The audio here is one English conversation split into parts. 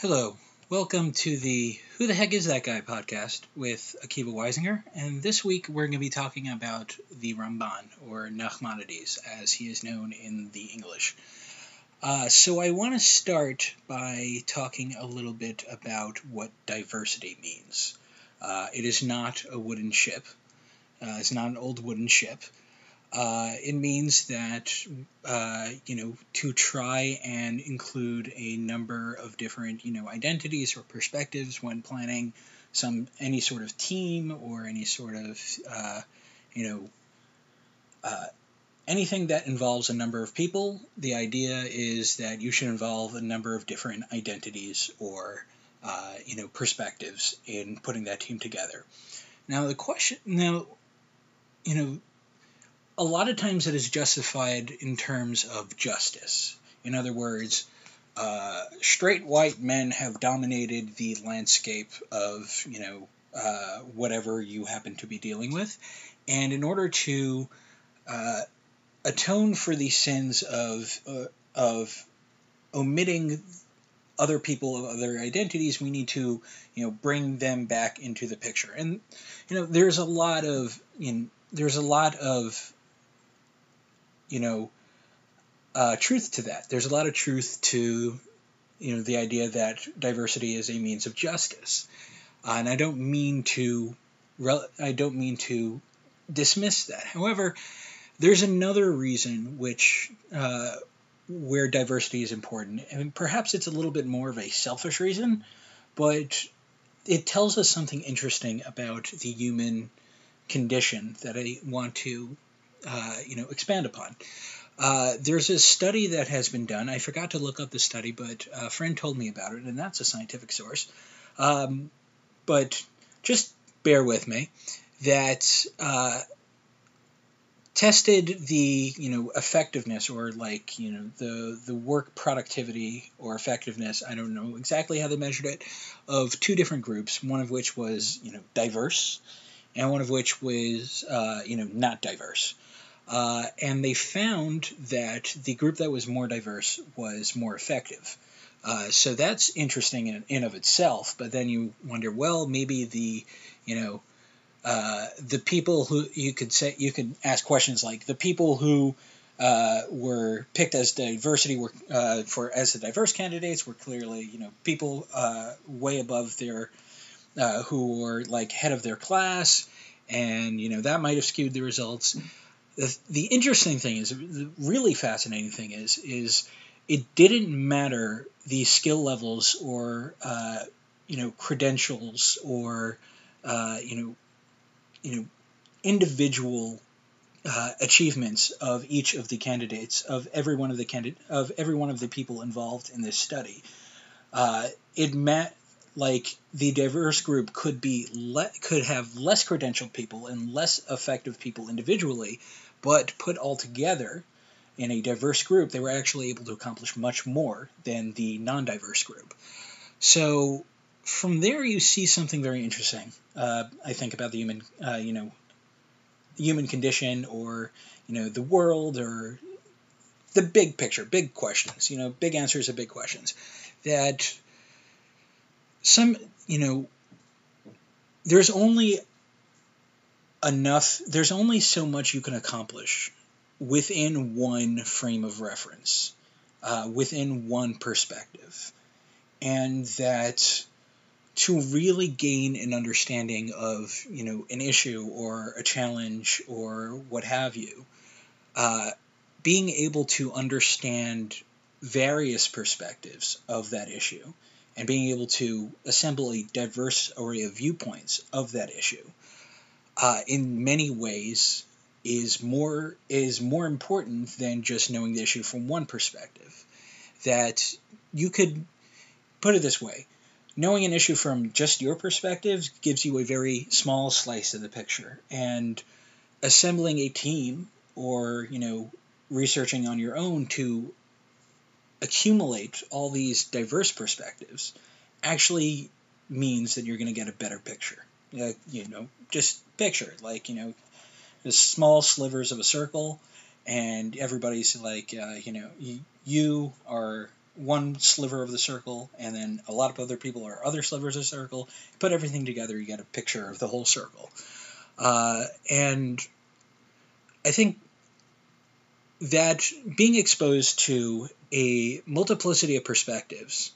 Hello, welcome to the Who the Heck is That Guy podcast with Akiva Weisinger. And this week we're going to be talking about the Ramban, or Nachmanides, as he is known in the English. Uh, so I want to start by talking a little bit about what diversity means. Uh, it is not a wooden ship. Uh, it's not an old wooden ship. Uh, it means that uh, you know to try and include a number of different you know identities or perspectives when planning some any sort of team or any sort of uh, you know uh, anything that involves a number of people. The idea is that you should involve a number of different identities or uh, you know perspectives in putting that team together. Now the question now you know a lot of times it is justified in terms of justice. In other words, uh, straight white men have dominated the landscape of, you know, uh, whatever you happen to be dealing with. And in order to uh, atone for the sins of, uh, of omitting other people of other identities, we need to, you know, bring them back into the picture. And, you know, there's a lot of, you know, there's a lot of you know, uh, truth to that. There's a lot of truth to, you know, the idea that diversity is a means of justice, uh, and I don't mean to, I don't mean to dismiss that. However, there's another reason which uh, where diversity is important, and perhaps it's a little bit more of a selfish reason, but it tells us something interesting about the human condition that I want to uh, you know expand upon. Uh, there's a study that has been done. I forgot to look up the study, but a friend told me about it, and that's a scientific source. Um, but just bear with me. That uh, tested the you know effectiveness or like you know the the work productivity or effectiveness. I don't know exactly how they measured it of two different groups. One of which was you know diverse, and one of which was uh, you know not diverse. Uh, and they found that the group that was more diverse was more effective. Uh, so that's interesting in in of itself. But then you wonder, well, maybe the, you know, uh, the people who you could say you could ask questions like the people who uh, were picked as diversity were uh, for as the diverse candidates were clearly you know people uh, way above their uh, who were like head of their class, and you know that might have skewed the results the, interesting thing is the really fascinating thing is is it didn't matter the skill levels or uh, you know credentials or uh, you know you know individual uh, achievements of each of the candidates of every one of the candidate of every one of the people involved in this study. Uh, it meant like the diverse group could be le- could have less credentialed people and less effective people individually, but put all together in a diverse group, they were actually able to accomplish much more than the non-diverse group. So from there, you see something very interesting. Uh, I think about the human, uh, you know, human condition, or you know, the world, or the big picture, big questions. You know, big answers to big questions. That some, you know, there's only enough, there's only so much you can accomplish within one frame of reference, uh, within one perspective. And that to really gain an understanding of, you know, an issue or a challenge or what have you, uh, being able to understand various perspectives of that issue and being able to assemble a diverse array of viewpoints of that issue uh, in many ways is more is more important than just knowing the issue from one perspective. That you could put it this way: knowing an issue from just your perspective gives you a very small slice of the picture, and assembling a team or you know researching on your own to accumulate all these diverse perspectives actually means that you're going to get a better picture. Uh, you know, just picture like you know, the small slivers of a circle, and everybody's like, uh, you know, you, you are one sliver of the circle, and then a lot of other people are other slivers of the circle. Put everything together, you get a picture of the whole circle. Uh, and I think that being exposed to a multiplicity of perspectives,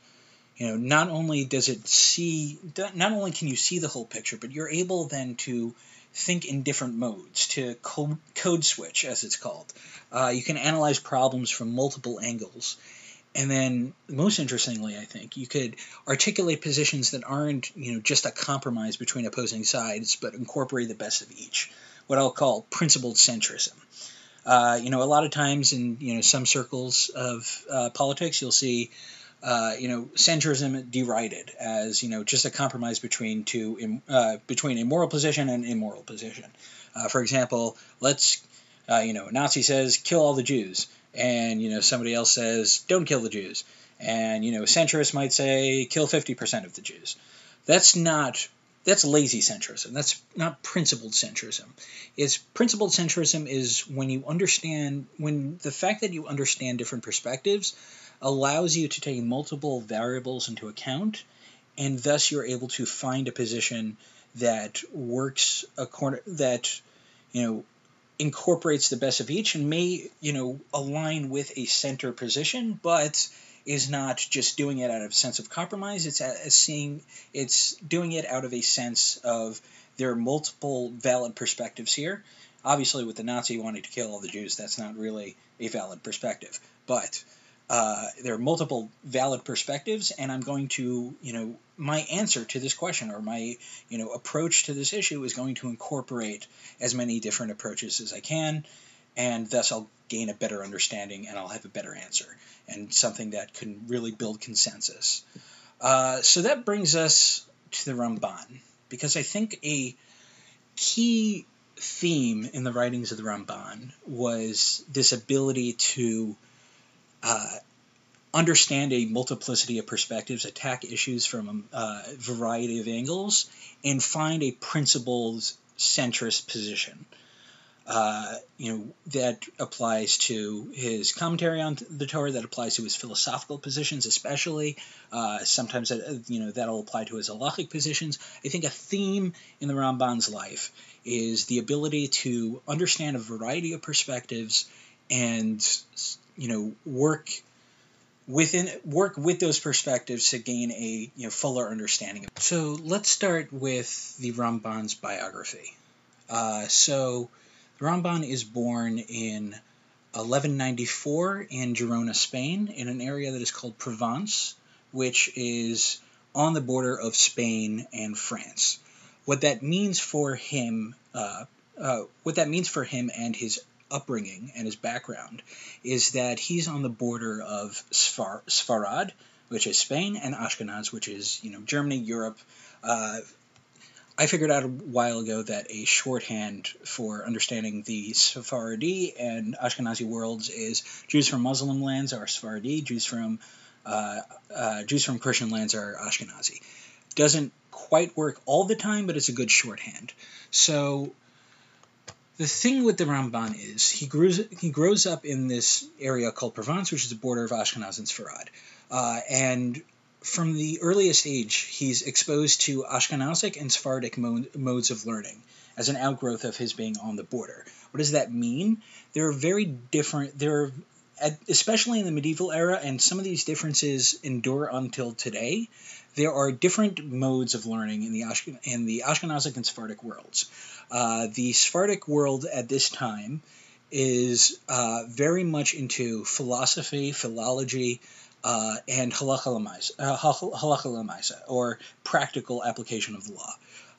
you know, not only does it see, not only can you see the whole picture, but you're able then to think in different modes, to code, code switch, as it's called. Uh, you can analyze problems from multiple angles. And then, most interestingly, I think you could articulate positions that aren't, you know, just a compromise between opposing sides, but incorporate the best of each. What I'll call principled centrism. Uh, you know, a lot of times in you know some circles of uh, politics, you'll see uh, you know, centrism derided as you know just a compromise between two uh, between a moral position and immoral position. Uh, for example, let's uh, you know, Nazi says kill all the Jews, and you know somebody else says don't kill the Jews, and you know centrists might say kill fifty percent of the Jews. That's not that's lazy centrism. That's not principled centrism. It's principled centrism is when you understand when the fact that you understand different perspectives allows you to take multiple variables into account, and thus you're able to find a position that works according that you know incorporates the best of each and may you know align with a center position, but is not just doing it out of a sense of compromise. It's a, a seeing it's doing it out of a sense of there are multiple valid perspectives here. Obviously, with the Nazi wanting to kill all the Jews, that's not really a valid perspective. But uh, there are multiple valid perspectives, and I'm going to, you know, my answer to this question or my, you know, approach to this issue is going to incorporate as many different approaches as I can, and thus I'll gain a better understanding and I'll have a better answer and something that can really build consensus. Uh, so that brings us to the Ramban, because I think a key theme in the writings of the Ramban was this ability to uh, understand a multiplicity of perspectives, attack issues from a uh, variety of angles, and find a principled centrist position. Uh, you know that applies to his commentary on the Torah. That applies to his philosophical positions, especially. Uh, sometimes that, you know that'll apply to his halachic positions. I think a theme in the Ramban's life is the ability to understand a variety of perspectives and you know work within work with those perspectives to gain a you know fuller understanding. So let's start with the Ramban's biography. Uh, so the Ramban is born in 1194 in Girona, Spain, in an area that is called Provence, which is on the border of Spain and France. What that means for him, uh, uh, what that means for him and his upbringing and his background is that he's on the border of Sfar- Sfarad, which is Spain, and Ashkenaz, which is you know Germany, Europe. Uh, I figured out a while ago that a shorthand for understanding the Sephardi and Ashkenazi worlds is Jews from Muslim lands are Sephardi, Jews from uh, uh, Jews from Christian lands are Ashkenazi. Doesn't quite work all the time, but it's a good shorthand. So the thing with the Ramban is he grows he grows up in this area called Provence, which is the border of Ashkenaz and Sfarad, uh, and from the earliest age he's exposed to Ashkenazic and Sephardic mo- modes of learning as an outgrowth of his being on the border. What does that mean? There are very different. There are especially in the medieval era, and some of these differences endure until today there are different modes of learning in the, Ashken- in the Ashkenazic and Sephardic worlds. Uh, the Sephardic world at this time is uh, very much into philosophy, philology, uh, and lemaisa, uh, or practical application of the law.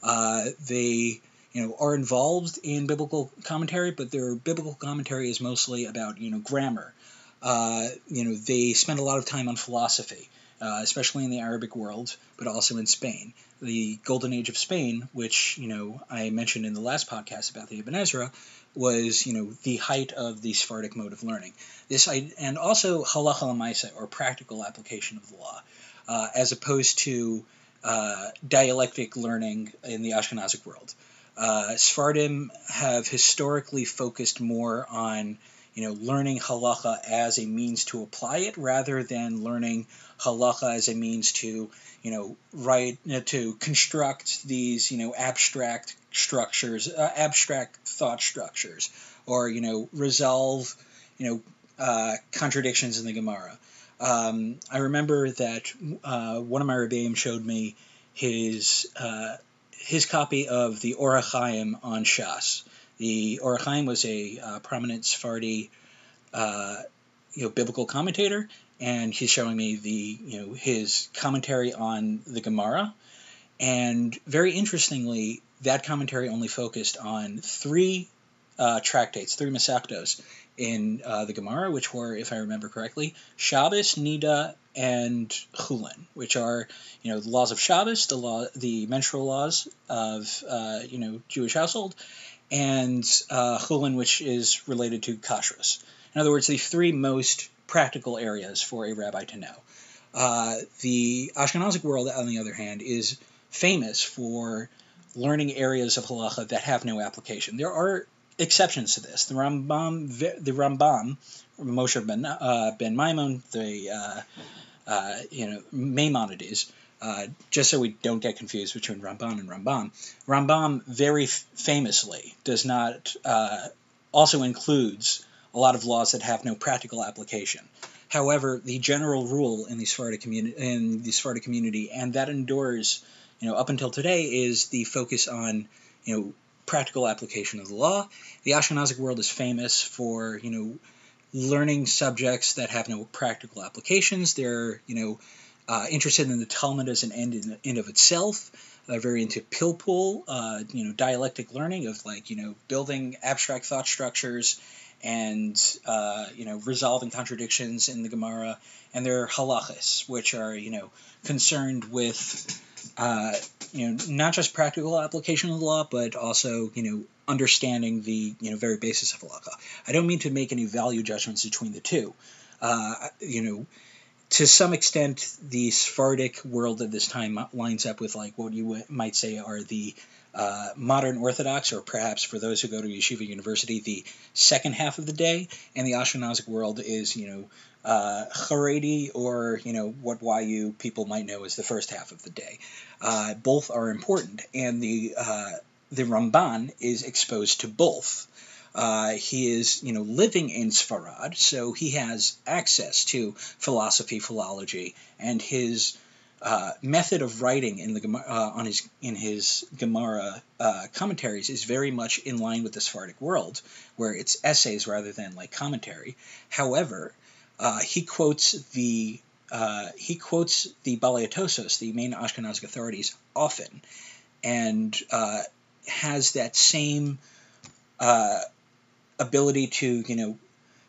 Uh, they you know, are involved in biblical commentary, but their biblical commentary is mostly about you know grammar. Uh, you know, they spend a lot of time on philosophy uh, especially in the Arabic world, but also in Spain. The Golden Age of Spain, which you know I mentioned in the last podcast about the Ibn Ezra, was you know the height of the Sephardic mode of learning. This and also halacha lemaisa or practical application of the law, uh, as opposed to uh, dialectic learning in the Ashkenazic world. Uh, Sephardim have historically focused more on you know, learning halacha as a means to apply it rather than learning halacha as a means to, you know, write, to construct these, you know, abstract structures, uh, abstract thought structures, or, you know, resolve, you know, uh, contradictions in the Gemara. Um, I remember that uh, one of my rebbeim showed me his uh, his copy of the Or HaChaim on Shas. The Or HaChaim was a uh, prominent Sephardi, uh, you know, biblical commentator, and he's showing me the you know his commentary on the Gemara, and very interestingly, that commentary only focused on three uh, tractates, three Masechtos in uh, the Gemara, which were, if I remember correctly, Shabbos, Nida, and Chulin, which are you know the laws of Shabbos, the law, the menstrual laws of uh, you know Jewish household, and uh, Chulin, which is related to kashrus. In other words, the three most practical areas for a rabbi to know. Uh, the Ashkenazic world, on the other hand, is famous for learning areas of halacha that have no application. There are exceptions to this. The Rambam, the Rambam, Moshe ben uh, ben Maimon, the uh, uh, you know Maimonides. Uh, just so we don't get confused between Ramban and Rambam, Rambam very f- famously does not uh, also includes a lot of laws that have no practical application. However, the general rule in the Sephardic community in the Sephardic community, and that endures, you know, up until today, is the focus on, you know, practical application of the law. The Ashkenazic world is famous for, you know, learning subjects that have no practical applications. They're, you know, uh, interested in the Talmud as an end in, in of itself. They're very into pilpul, uh, you know, dialectic learning of like, you know, building abstract thought structures and, uh, you know, resolving contradictions in the Gemara. And they're halachas, which are, you know, concerned with uh, you know, not just practical application of the law, but also, you know, understanding the, you know, very basis of halacha. I don't mean to make any value judgments between the two. Uh, you know, to some extent, the Sephardic world at this time lines up with like what you might say are the uh, modern Orthodox, or perhaps for those who go to Yeshiva University, the second half of the day, and the Ashkenazic world is, you know, uh, Haredi, or you know what YU people might know as the first half of the day. Uh, both are important, and the uh, the Ramban is exposed to both. Uh, he is, you know, living in Sfarad, so he has access to philosophy, philology, and his uh, method of writing in the uh, on his in his Gemara uh, commentaries is very much in line with the Sephardic world, where it's essays rather than like commentary. However, uh, he quotes the uh, he quotes the Balei the main Ashkenazic authorities, often, and uh, has that same ability to you know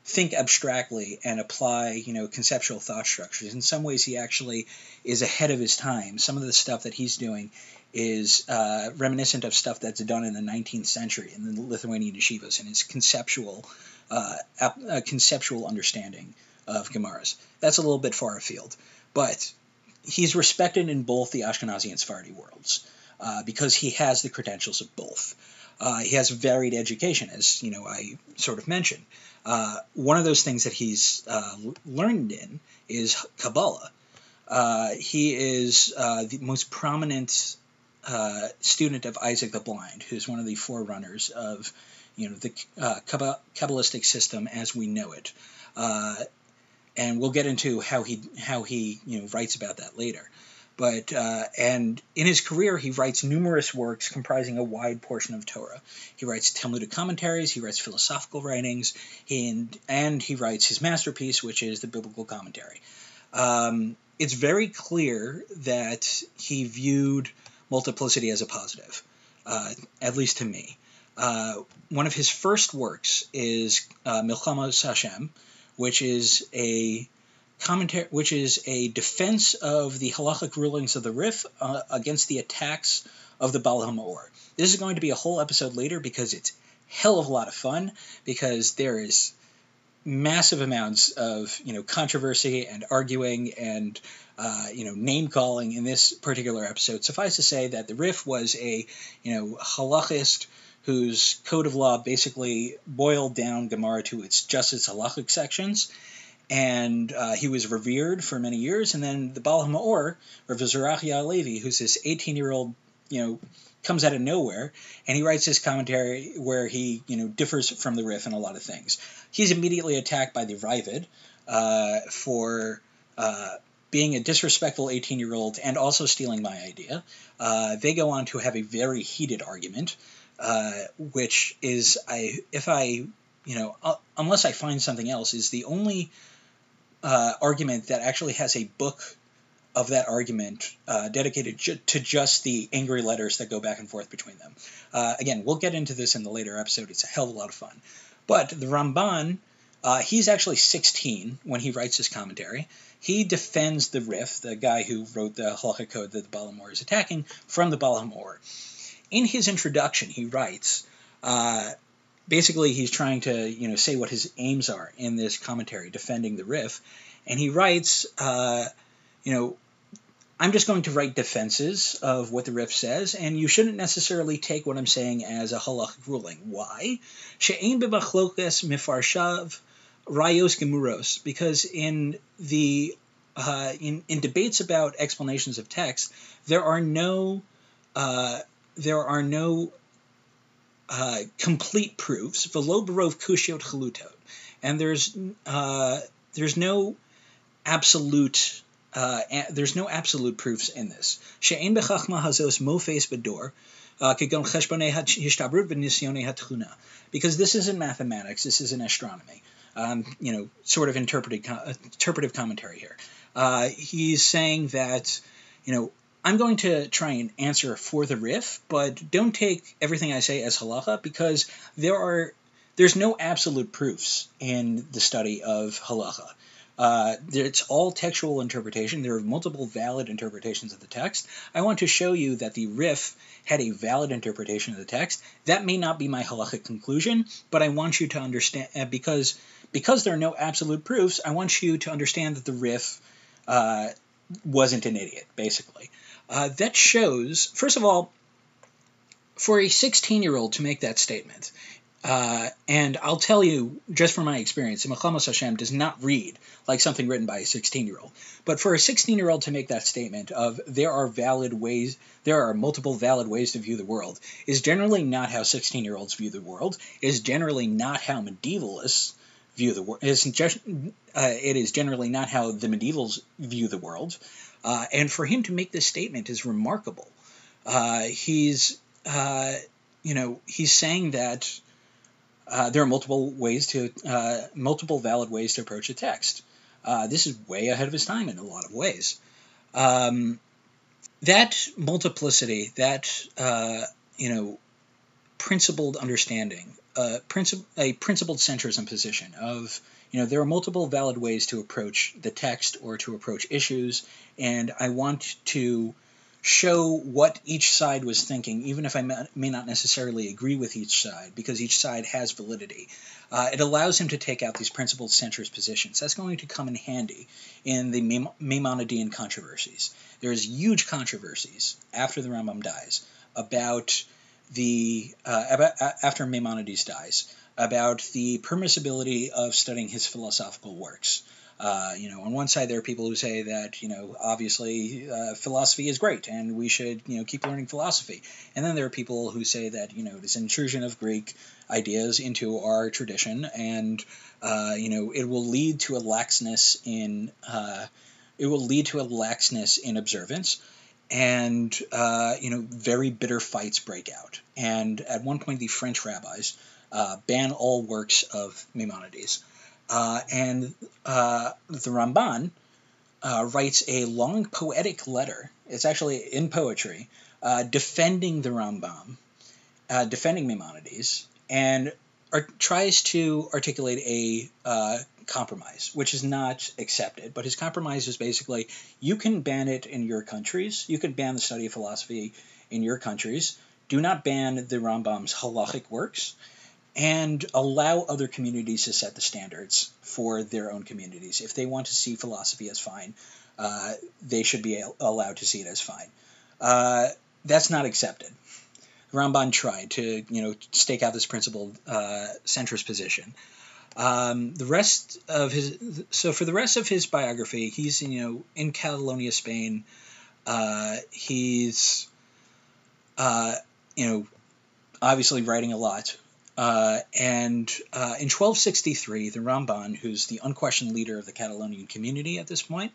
think abstractly and apply you know conceptual thought structures. In some ways, he actually is ahead of his time. Some of the stuff that he's doing is uh, reminiscent of stuff that's done in the 19th century in the Lithuanian yeshivas and his conceptual uh, uh, conceptual understanding of Gemaras. That's a little bit far afield, but he's respected in both the Ashkenazi and Sephardi worlds uh, because he has the credentials of both. Uh, he has varied education, as you know I sort of mentioned. Uh, one of those things that he's uh, learned in is Kabbalah. Uh, he is the most prominent student of Isaac the Blind, who's one of the forerunners of you know the Kabbalistic system as we know it and we'll get into how he how he you know writes about that later. But uh, and in his career, he writes numerous works comprising a wide portion of Torah. He writes Talmudic commentaries, he writes philosophical writings, he, and, and he writes his masterpiece, which is the biblical commentary. Um, it's very clear that he viewed multiplicity as a positive, uh, at least to me. Uh, one of his first works is uh, Hashem, which is a commentary, which is a defense of the halachic rulings of the Rif uh, against the attacks of the Baal HaMaor. This is going to be a whole episode later because it's hell of a lot of fun because there is massive amounts of you know controversy and arguing and uh, you know name calling in this particular episode. Suffice to say that the Rif was a you know halachist whose code of law basically boiled down Gemara to its just its halachic sections. And uh, he was revered for many years. And then the Baal HaMaor, Rav Zerachia Levi, who's this 18 year old, you know, comes out of nowhere, and he writes this commentary where he, you know, differs from the Rif in a lot of things. He's immediately attacked by the Raavad uh, for uh, being a disrespectful 18 year old and also stealing my idea. Uh, they go on to have a very heated argument, uh, which is, I if I, you know, uh, unless I find something else, is the only uh, argument that actually has a book of that argument uh, dedicated ju- to just the angry letters that go back and forth between them. Uh, again, we'll get into this in the later episode. It's a hell of a lot of fun. But the Ramban, uh, he's actually 16 when he writes his commentary. He defends the Rif, the guy who wrote the halacha code that the Baal HaMaor is attacking, from the Baal HaMaor. In his introduction, he writes, uh, basically he's trying to you know say what his aims are in this commentary defending the Rif, and he writes, uh, you know, I'm just going to write defenses of what the Rif says, and you shouldn't necessarily take what I'm saying as a halachic ruling. Why? Mifarshav rayos gemuros, because in the uh, in, in debates about explanations of text, there are no uh, there are no uh, complete proofs. Velo barov kushiot chalutot, and there's uh, there's no absolute uh, there's no absolute proofs in this. She'ein bechachma hazos mofes bedor, uh, because this isn't mathematics, this isn't astronomy. Um, you know, sort of interpretive, interpretive commentary here. Uh, he's saying that, you know, I'm going to try and answer for the Rif, but don't take everything I say as halacha because there are there's no absolute proofs in the study of halacha. Uh, it's all textual interpretation. There are multiple valid interpretations of the text. I want to show you that the Rif had a valid interpretation of the text. That may not be my halachic conclusion, but I want you to understand uh, because because there are no absolute proofs. I want you to understand that the Rif uh, wasn't an idiot, basically. Uh, that shows, first of all, for a 16 year old to make that statement, uh, and I'll tell you, just from my experience, Milchamos Hashem does not read like something written by a 16 year old. But for a 16 year old to make that statement of there are valid ways, there are multiple valid ways to view the world, is generally not how 16 year olds view the world, is generally not how medievalists view the world. Uh, it is generally not how the medievals view the world. Uh, and for him to make this statement is remarkable. Uh, he's, uh, you know, he's saying that uh, there are multiple ways to uh, multiple valid ways to approach a text. Uh, this is way ahead of his time in a lot of ways. Um, that multiplicity, that you know, principled understanding, princip- a principled centrism position of you know there are multiple valid ways to approach the text or to approach issues, and I want to show what each side was thinking, even if I may not necessarily agree with each side, because each side has validity. Uh, it allows him to take out these principled centrist positions. That's going to come in handy in the Maimonidean controversies. There's huge controversies after the Rambam dies about the uh, after Maimonides dies about the permissibility of studying his philosophical works. Uh, you know, on one side there are people who say that you know obviously uh, philosophy is great and we should you know keep learning philosophy, and then there are people who say that you know this intrusion of Greek ideas into our tradition and uh, you know it will lead to a laxness in uh, it will lead to a laxness in observance and uh, you know very bitter fights break out and at one point the french rabbis uh, ban all works of maimonides uh, and uh, the Ramban uh, writes a long poetic letter. It's actually in poetry, uh, defending the Rambam, defending Maimonides, and tries to articulate a compromise, which is not accepted. But his compromise is basically you can ban it in your countries, you can ban the study of philosophy in your countries. Do not ban the Rambam's halachic works and allow other communities to set the standards for their own communities. If they want to see philosophy as fine, uh, they should be allowed to see it as fine. Uh, that's not accepted. Ramban tried to, you know, stake out this principled uh, centrist position. Um, the rest of his, so for the rest of his biography, he's you know in Catalonia, Spain. Uh, he's, uh, you know, obviously writing a lot. Uh, and uh, in 1263, the Ramban, who's the unquestioned leader of the Catalonian community at this point,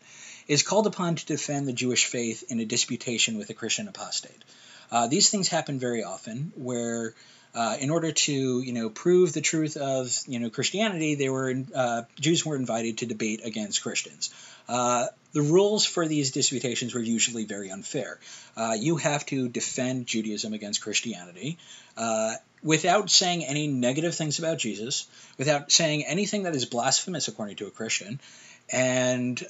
is called upon to defend the Jewish faith in a disputation with a Christian apostate. Uh, these things happen very often, where uh, in order to you know prove the truth of you know Christianity, they were uh, Jews were invited to debate against Christians. Uh, the rules for these disputations were usually very unfair. Uh, you have to defend Judaism against Christianity uh, without saying any negative things about Jesus, without saying anything that is blasphemous according to a Christian, and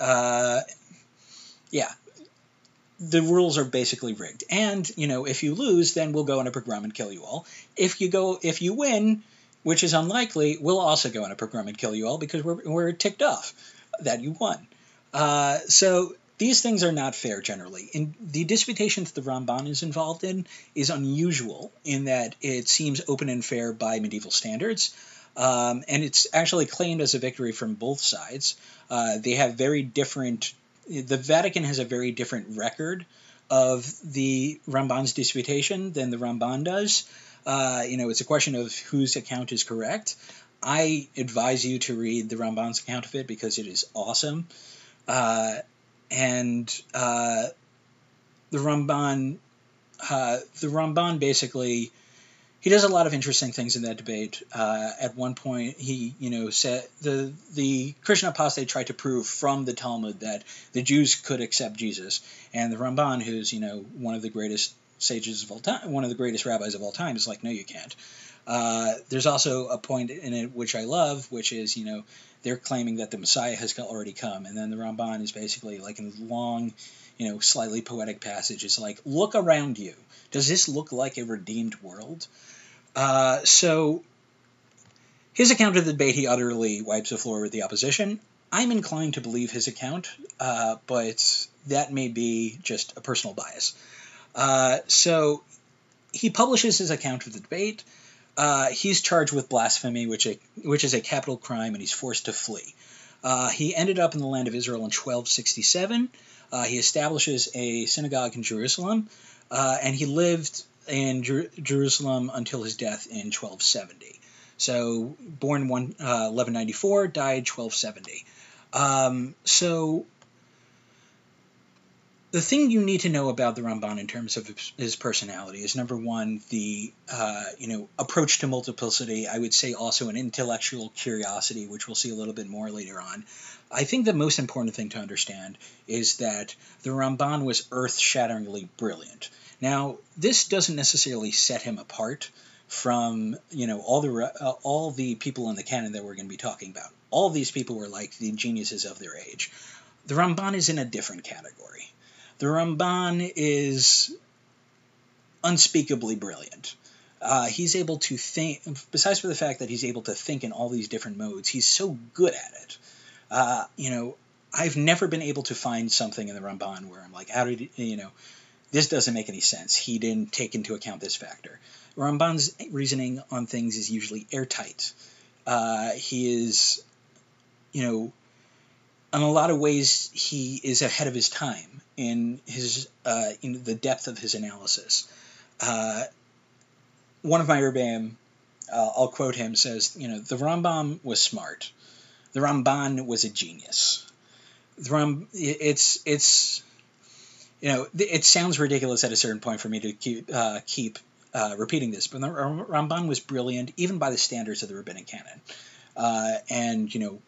yeah, the rules are basically rigged. And, you know, if you lose, then we'll go on a pogrom and kill you all. If you go if you win, which is unlikely, we'll also go on a pogrom and kill you all because we're, we're ticked off that you won. Uh, so these things are not fair generally. And the disputation that the Ramban is involved in is unusual in that it seems open and fair by medieval standards. Um, and it's actually claimed as a victory from both sides. Uh, they have very different the Vatican has a very different record of the Ramban's disputation than the Ramban does. Uh, you know, it's a question of whose account is correct. I advise you to read the Ramban's account of it because it is awesome. Uh, and uh, the Ramban, uh, the Ramban basically he does a lot of interesting things in that debate. Uh, at one point, he, you know, said the the Christian apostate tried to prove from the Talmud that the Jews could accept Jesus, and the Ramban, who's you know one of the greatest sages of all time, one of the greatest rabbis of all time, is like, no, you can't. Uh, there's also a point in it which I love, which is you know they're claiming that the Messiah has already come, and then the Ramban is basically like a long, you know, slightly poetic passage. It's like, look around you. Does this look like a redeemed world? Uh, so his account of the debate, he utterly wipes the floor with the opposition. I'm inclined to believe his account, uh, but that may be just a personal bias. Uh, so he publishes his account of the debate. Uh, he's charged with blasphemy, which, a, which is a capital crime, and he's forced to flee. Uh, he ended up in the land of Israel in 1267. Uh, he establishes a synagogue in Jerusalem, and he lived in Jer- Jerusalem until his death in 1270. So, born one, uh, 1194, died 1270. Um, so, the thing you need to know about the Ramban in terms of his personality is number one, the uh, you know approach to multiplicity. I would say also an intellectual curiosity, which we'll see a little bit more later on. I think the most important thing to understand is that the Ramban was earth-shatteringly brilliant. Now, this doesn't necessarily set him apart from you know all the uh, all the people in the canon that we're going to be talking about. All these people were like the geniuses of their age. The Ramban is in a different category. The Ramban is unspeakably brilliant. Uh, he's able to think, besides for the fact that he's able to think in all these different modes, he's so good at it. Uh, you know, I've never been able to find something in the Ramban where I'm like, how did you know? this doesn't make any sense. He didn't take into account this factor. Ramban's reasoning on things is usually airtight. Uh, he is, you know, in a lot of ways, he is ahead of his time in his uh, in the depth of his analysis. Uh, one of my Rebbeim, uh, I'll quote him, says, you know, the Rambam was smart. The Ramban was a genius. The Ram, it's it's you know, it sounds ridiculous at a certain point for me to keep uh, keep uh, repeating this, but the Ramban was brilliant, even by the standards of the rabbinic canon. Uh, and you know,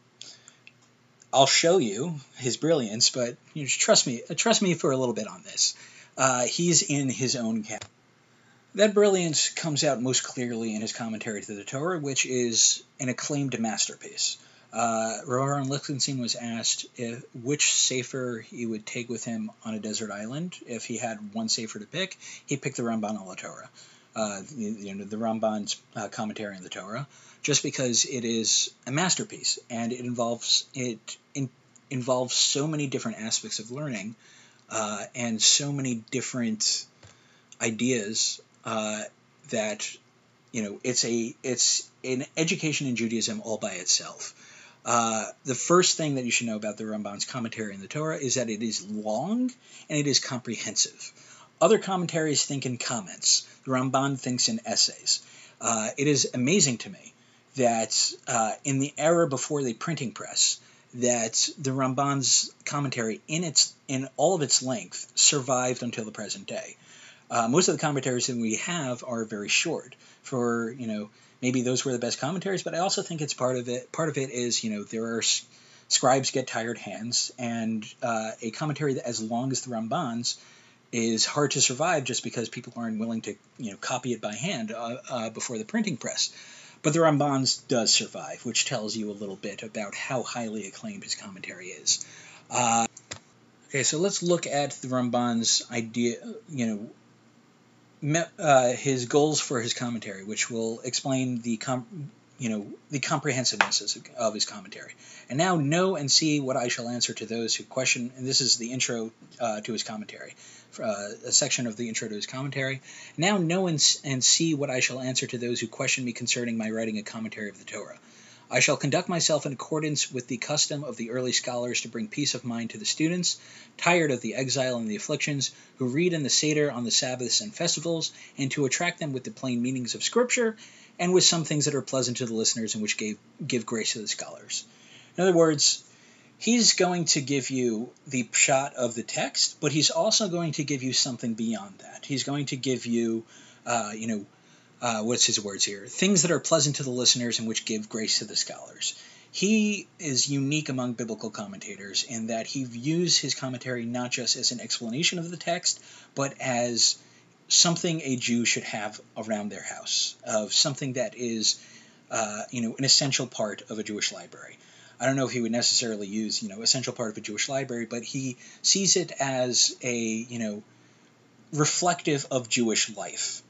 I'll show you his brilliance, but you know, trust me, trust me for a little bit on this. Uh, he's in his own canon. That brilliance comes out most clearly in his commentary to the Torah, which is an acclaimed masterpiece. Uh, Aharon Lichtenstein was asked if, which sefer he would take with him on a desert island. If he had one sefer to pick, he picked the Ramban on the Torah, uh, you know, the Ramban's uh, commentary on the Torah, just because it is a masterpiece and it involves it involves so many different aspects of learning uh, and so many different ideas. Uh, that you know it's a it's an education in Judaism all by itself. Uh, the first thing that you should know about the Ramban's commentary in the Torah is that it is long and it is comprehensive. Other commentaries think in comments. The Ramban thinks in essays. Uh, it is amazing to me that uh, in the era before the printing press, that the Ramban's commentary in its in all of its length survived until the present day. Uh, most of the commentaries that we have are very short. For you know, maybe those were the best commentaries, but I also think it's part of it. Part of it is you know there are scribes get tired hands, and uh, a commentary that as long as the Ramban's is hard to survive just because people aren't willing to you know copy it by hand uh, uh before the printing press. But the Ramban's does survive, which tells you a little bit about how highly acclaimed his commentary is. Uh, okay, so let's look at the Ramban's idea, you know, me, uh, his goals for his commentary, which will explain the com- you know the comprehensiveness of his commentary. And now know and see what I shall answer to those who question. And this is the intro uh, to his commentary, uh, a section of the intro to his commentary. Now know and, and see what I shall answer to those who question me concerning my writing a commentary of the Torah. I shall conduct myself in accordance with the custom of the early scholars to bring peace of mind to the students, tired of the exile and the afflictions, who read in the Seder on the Sabbaths and festivals, and to attract them with the plain meanings of Scripture, and with some things that are pleasant to the listeners and which gave, give grace to the scholars. In other words, he's going to give you the pshat of the text, but he's also going to give you something beyond that. He's going to give you, uh, you know, uh, what's his words here? Things that are pleasant to the listeners and which give grace to the scholars. He is unique among biblical commentators in that he views his commentary not just as an explanation of the text, but as something a Jew should have around their house, of something that is, uh, you know, an essential part of a Jewish library. I don't know if he would necessarily use, you know, essential part of a Jewish library, but he sees it as a, you know, reflective of Jewish life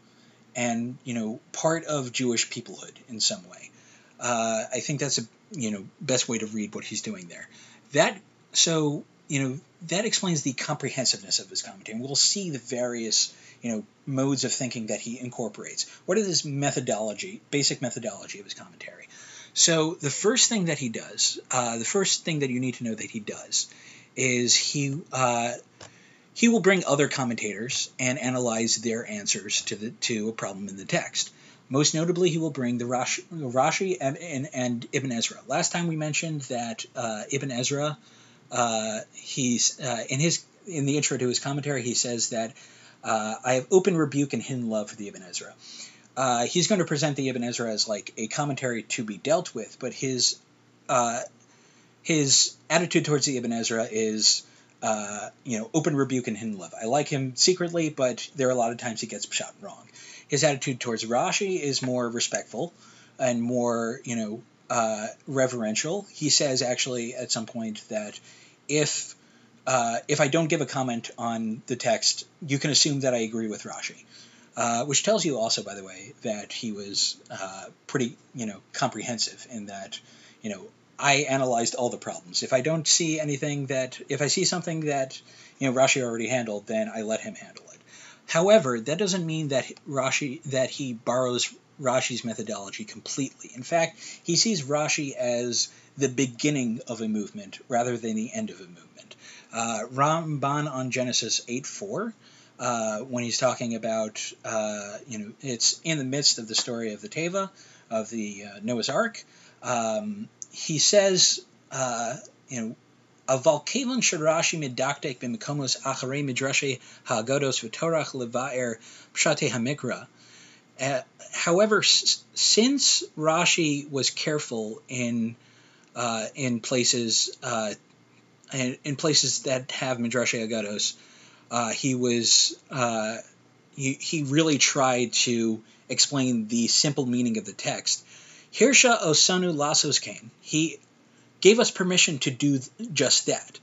and, you know, part of Jewish peoplehood in some way. Uh, I think that's a, you know, best way to read what he's doing there. That, so, you know, that explains the comprehensiveness of his commentary. And we'll see the various you know modes of thinking that he incorporates. What is his methodology, basic methodology of his commentary? So the first thing that he does, uh, the first thing that you need to know that he does, is he uh, he will bring other commentators and analyze their answers to the to a problem in the text. Most notably, he will bring the Rashi, Rashi and, and, and, Ibn Ezra. Last time we mentioned that uh, Ibn Ezra, uh, he's uh, in his in the intro to his commentary, he says that uh, I have open rebuke and hidden love for the Ibn Ezra. Uh, he's going to present the Ibn Ezra as like a commentary to be dealt with, but his uh, his attitude towards the Ibn Ezra is uh, you know open rebuke and hidden love. I like him secretly, but there are a lot of times he gets pshat wrong. His attitude towards Rashi is more respectful and more you know uh, reverential. He says actually at some point that if uh, if I don't give a comment on the text, you can assume that I agree with Rashi. Uh, which tells you also, by the way, that he was uh, pretty, you know, comprehensive in that, you know, I analyzed all the problems. If I don't see anything that, if I see something that, you know, Rashi already handled, then I let him handle it. However, that doesn't mean that Rashi that he borrows Rashi's methodology completely. In fact, he sees Rashi as the beginning of a movement rather than the end of a movement. Uh, Ramban on Genesis 8 4, uh, when he's talking about, uh, you know, it's in the midst of the story of the Teva, of the uh, Noah's Ark. Um, he says, uh, you know, a Avalkalin Shadrashi Midaktek Bimikomos Achare Midrashe Ha'agodos V'torach Levaer Pshate Hamikra. Uh, however, s- since Rashi was careful in uh, in places uh, in, in, places that have Midrashe Agados, uh, he was uh, he, he really tried to explain the simple meaning of the text. Hirsha Osanu Lasos came. He gave us permission to do just that.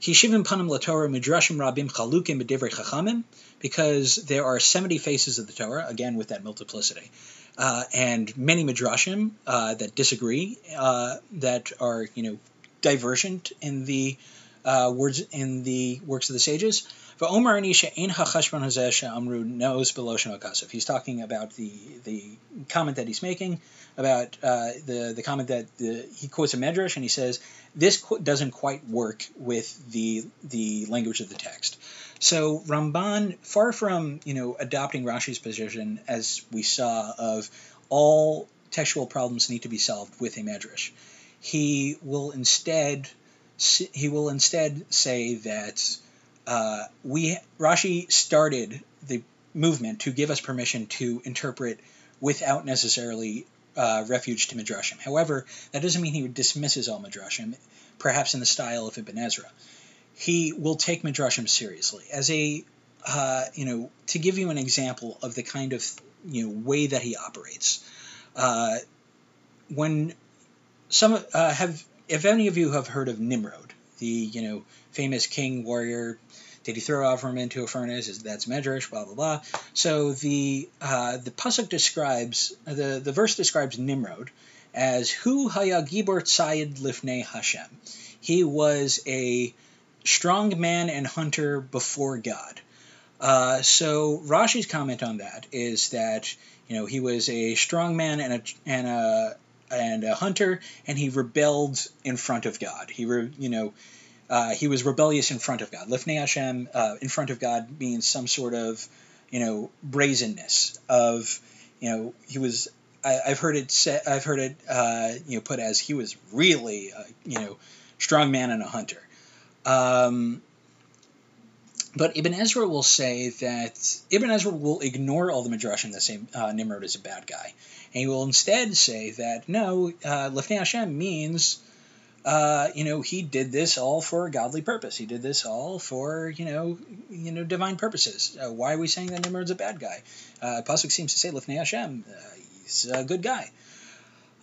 Hishivim panim laTorah midrashim rabim chalukim b'divrei chachamim, because there are 70 faces of the Torah, again with that multiplicity, uh, and many midrashim uh, that disagree, uh, that are you know divergent in the uh, words in the works of the sages. Omar Amru knows below He's talking about the the comment that he's making about uh, the the comment that the, he quotes a medrash and he says this doesn't quite work with the the language of the text. So Ramban, far from you know adopting Rashi's position as we saw of all textual problems need to be solved with a medrash, he will instead he will instead say that uh, we Rashi started the movement to give us permission to interpret without necessarily uh, refuge to midrashim. However, that doesn't mean he dismisses all midrashim, perhaps in the style of Ibn Ezra. He will take midrashim seriously as a uh, you know to give you an example of the kind of you know way that he operates. Uh, when some uh, have if any of you have heard of Nimrod, the you know famous king warrior did he throw Avram into a furnace? Is that's medrash? Blah blah blah. So the uh, the pasuk describes the the verse describes Nimrod as Hu Haya Gibor Tzayid Lifnei Hashem. He was a strong man and hunter before God. Uh, so Rashi's comment on that is that you know he was a strong man and a and a and a hunter, and he rebelled in front of God. He re, you know uh, he was rebellious in front of God. Lifnei Hashem, uh, in front of God, means some sort of, you know, brazenness of, you know, he was. I, have heard it said. I've heard it, uh, you know, put as he was really, a, you know, strong man and a hunter. Um, but Ibn Ezra will say that Ibn Ezra will ignore all the midrashim that say uh, Nimrod is a bad guy, and he will instead say that no, uh, Lifnei Hashem means uh, you know, he did this all for a godly purpose. He did this all for, you know, you know, divine purposes. Uh, why are we saying that Nimrod's a bad guy? Uh, Pasuk seems to say Lifnei Hashem, uh, he's a good guy.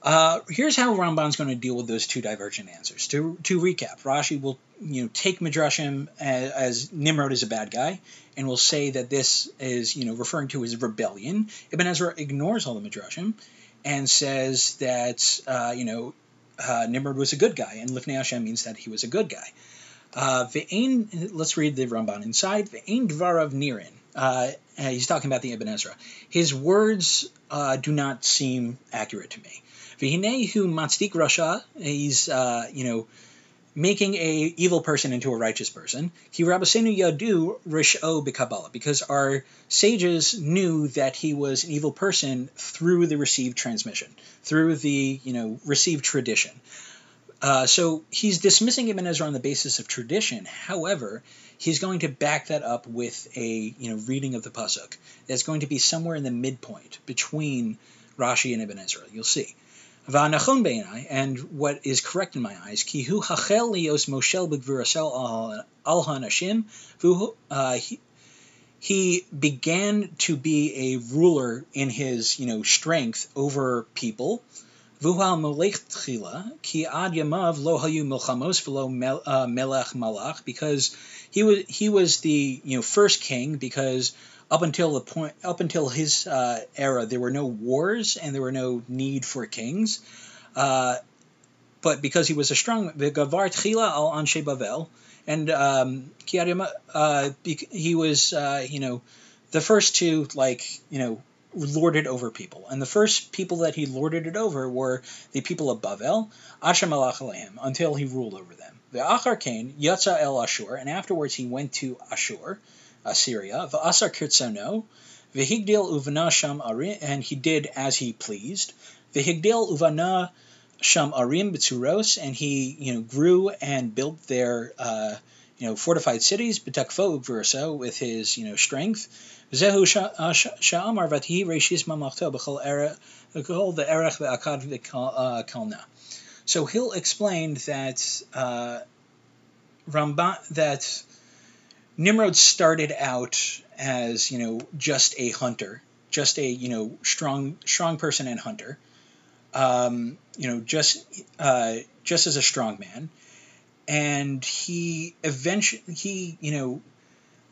Uh, here's how Ramban's going to deal with those two divergent answers. To, to recap, Rashi will you know take Midrashim as, as, Nimrod is a bad guy, and will say that this is you know referring to his rebellion. Ibn Ezra ignores all the Midrashim and says that uh, you know uh, Nimrod was a good guy, and Lifnei Hashem means that he was a good guy. Uh, let's read the Ramban inside. Ve'ein dvarav nirin. Uh, he's talking about the Ibn Ezra. His words uh, do not seem accurate to me. V'hinehu matzdik rasha. He's, uh, you know, making a evil person into a righteous person. Ki Rabbasenu Yadu Risho B'Kabbalah, because our sages knew that he was an evil person through the received transmission, through the you know received tradition. Uh, so he's dismissing Ibn Ezra on the basis of tradition. However, he's going to back that up with a you know reading of the pasuk that's going to be somewhere in the midpoint between Rashi and Ibn Ezra. You'll see. Beinai, and what is correct in my eyes, ki hu hachel lios moshel al hanashim, uh, he began to be a ruler in his, you know, strength over people. Vuhal melech tchila, ki ad yamav lo hayu milchamos v'lo uh, melech malach, because he was he was the you know first king because up until the point up until his uh, era there were no wars and there were no need for kings. Uh, but because he was a strong gavar al anshe bavel and um, uh, he was uh, you know the first to like you know lorded over people. And the first people that he lorded it over were the people of Bavel until he ruled over them. The Achar Kane el Ashur and afterwards he went to Ashur Assyria. V'asar kirtzono, v'higdil uvana sham arim, and he did as he pleased. V'higdil uvana sham arim b'tzuros, and he you know grew and built their uh, you know fortified cities b'takfo uvurso with his you know strength. Zehu uh, sha'amar v'tihi reishis mamachto b'chol the erech v'akad v'kalna. So he'll explain that uh, Ramban that Nimrod started out as you know just a hunter, just a you know strong strong person and hunter, um, you know just uh, just as a strong man, and he eventually he you know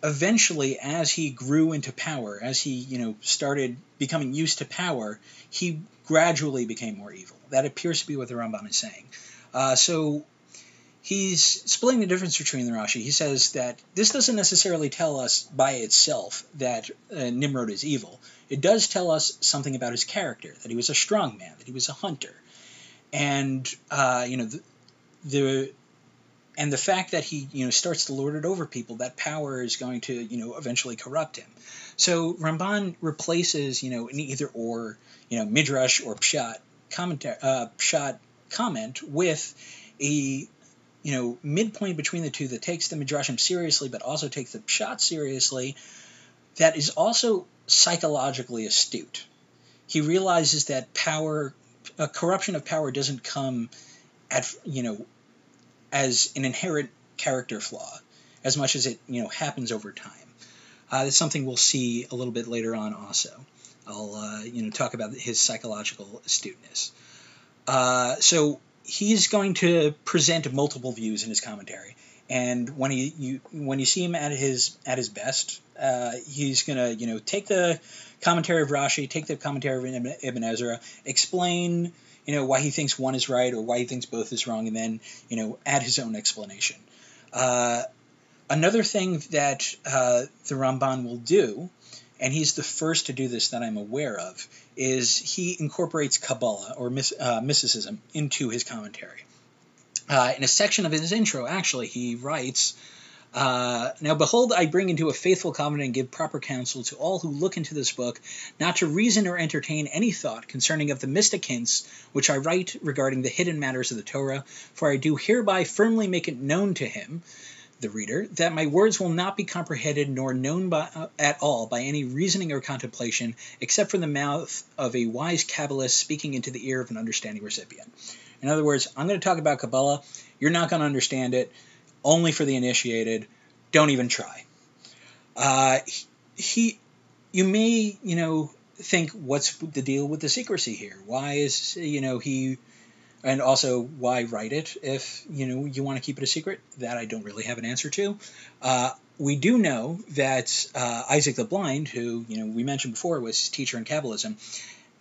eventually as he grew into power, as he you know started becoming used to power, he gradually became more evil. That appears to be what the Ramban is saying. Uh, so he's splitting the difference between the Rashi. He says that this doesn't necessarily tell us by itself that uh, Nimrod is evil. It does tell us something about his character, that he was a strong man, that he was a hunter, and uh, you know the, the and the fact that he you know starts to lord it over people, that power is going to you know eventually corrupt him. So Ramban replaces you know an either or you know midrash or pshat commentary uh, pshat comment with a you know, midpoint between the two that takes the Midrashim seriously, but also takes the Pshat seriously, that is also psychologically astute. He realizes that power, a corruption of power doesn't come at, you know, as an inherent character flaw, as much as it, you know, happens over time. Uh, that's something we'll see a little bit later on also. I'll, uh, you know, talk about his psychological astuteness. Uh, so he's going to present multiple views in his commentary. And when he you when you see him at his at his best, uh, he's gonna you know take the commentary of Rashi, take the commentary of Ibn Ezra, explain you know why he thinks one is right or why he thinks both is wrong, and then you know add his own explanation. Uh, another thing that uh, the Ramban will do and he's the first to do this that I'm aware of, is he incorporates Kabbalah or uh, mysticism into his commentary. Uh, in a section of his intro, actually, he writes, uh, Now behold, I bring into a faithful covenant and give proper counsel to all who look into this book, not to reason or entertain any thought concerning of the mystic hints which I write regarding the hidden matters of the Torah, for I do hereby firmly make it known to him the reader, that my words will not be comprehended nor known by, uh, at all by any reasoning or contemplation, except from the mouth of a wise Kabbalist speaking into the ear of an understanding recipient. In other words, I'm going to talk about Kabbalah. You're not going to understand it. Only for the initiated. Don't even try. Uh, he, you may, you know, think, what's the deal with the secrecy here? Why is, you know, he and also why write it if you know you want to keep it a secret? That i don't really have an answer to. Uh, we do know that uh, isaac the blind who you know we mentioned before was his teacher in kabbalism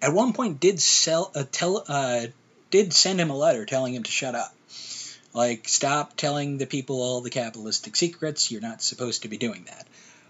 at one point did sell uh, tell uh, did send him a letter telling him to shut up. Like stop telling the people all the kabbalistic secrets. You're not supposed to be doing that.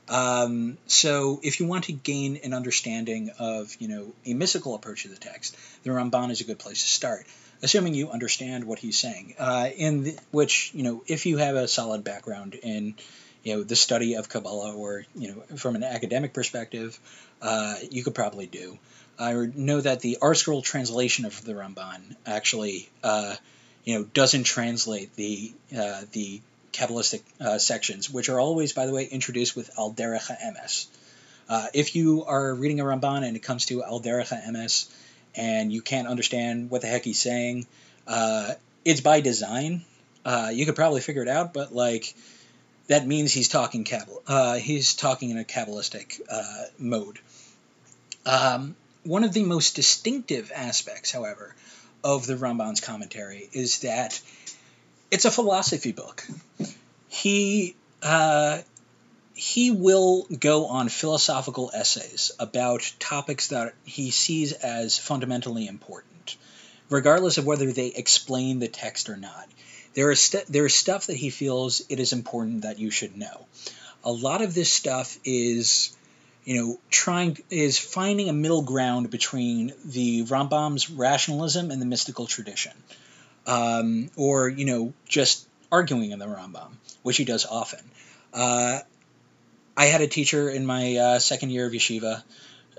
Um, so if you want to gain an understanding of you know a mystical approach to the text the ramban is a good place to start assuming you understand what he's saying. Uh, in the, which, you know, if you have a solid background in, you know, the study of Kabbalah or, you know, from an academic perspective, uh, you could probably do. I know that the ArtScroll translation of the Ramban actually, uh, you know, doesn't translate the uh, the Kabbalistic uh, sections, which are always, by the way, introduced with Al Derech Emes. Uh, if you are reading a Ramban and it comes to Al Derech Emes, and you can't understand what the heck he's saying. Uh, it's by design. Uh, you could probably figure it out, but like that means he's talking uh, he's talking in a kabbalistic uh, mode. Um, one of the most distinctive aspects, however, of the Ramban's commentary is that it's a philosophy book. He uh, he will go on philosophical essays about topics that he sees as fundamentally important, regardless of whether they explain the text or not. There is st- there is stuff that he feels it is important that you should know. A lot of this stuff is, you know, trying is finding a middle ground between the Rambam's rationalism and the mystical tradition, um, or you know, just arguing in the Rambam, which he does often. Uh, I had a teacher in my uh, second year of yeshiva,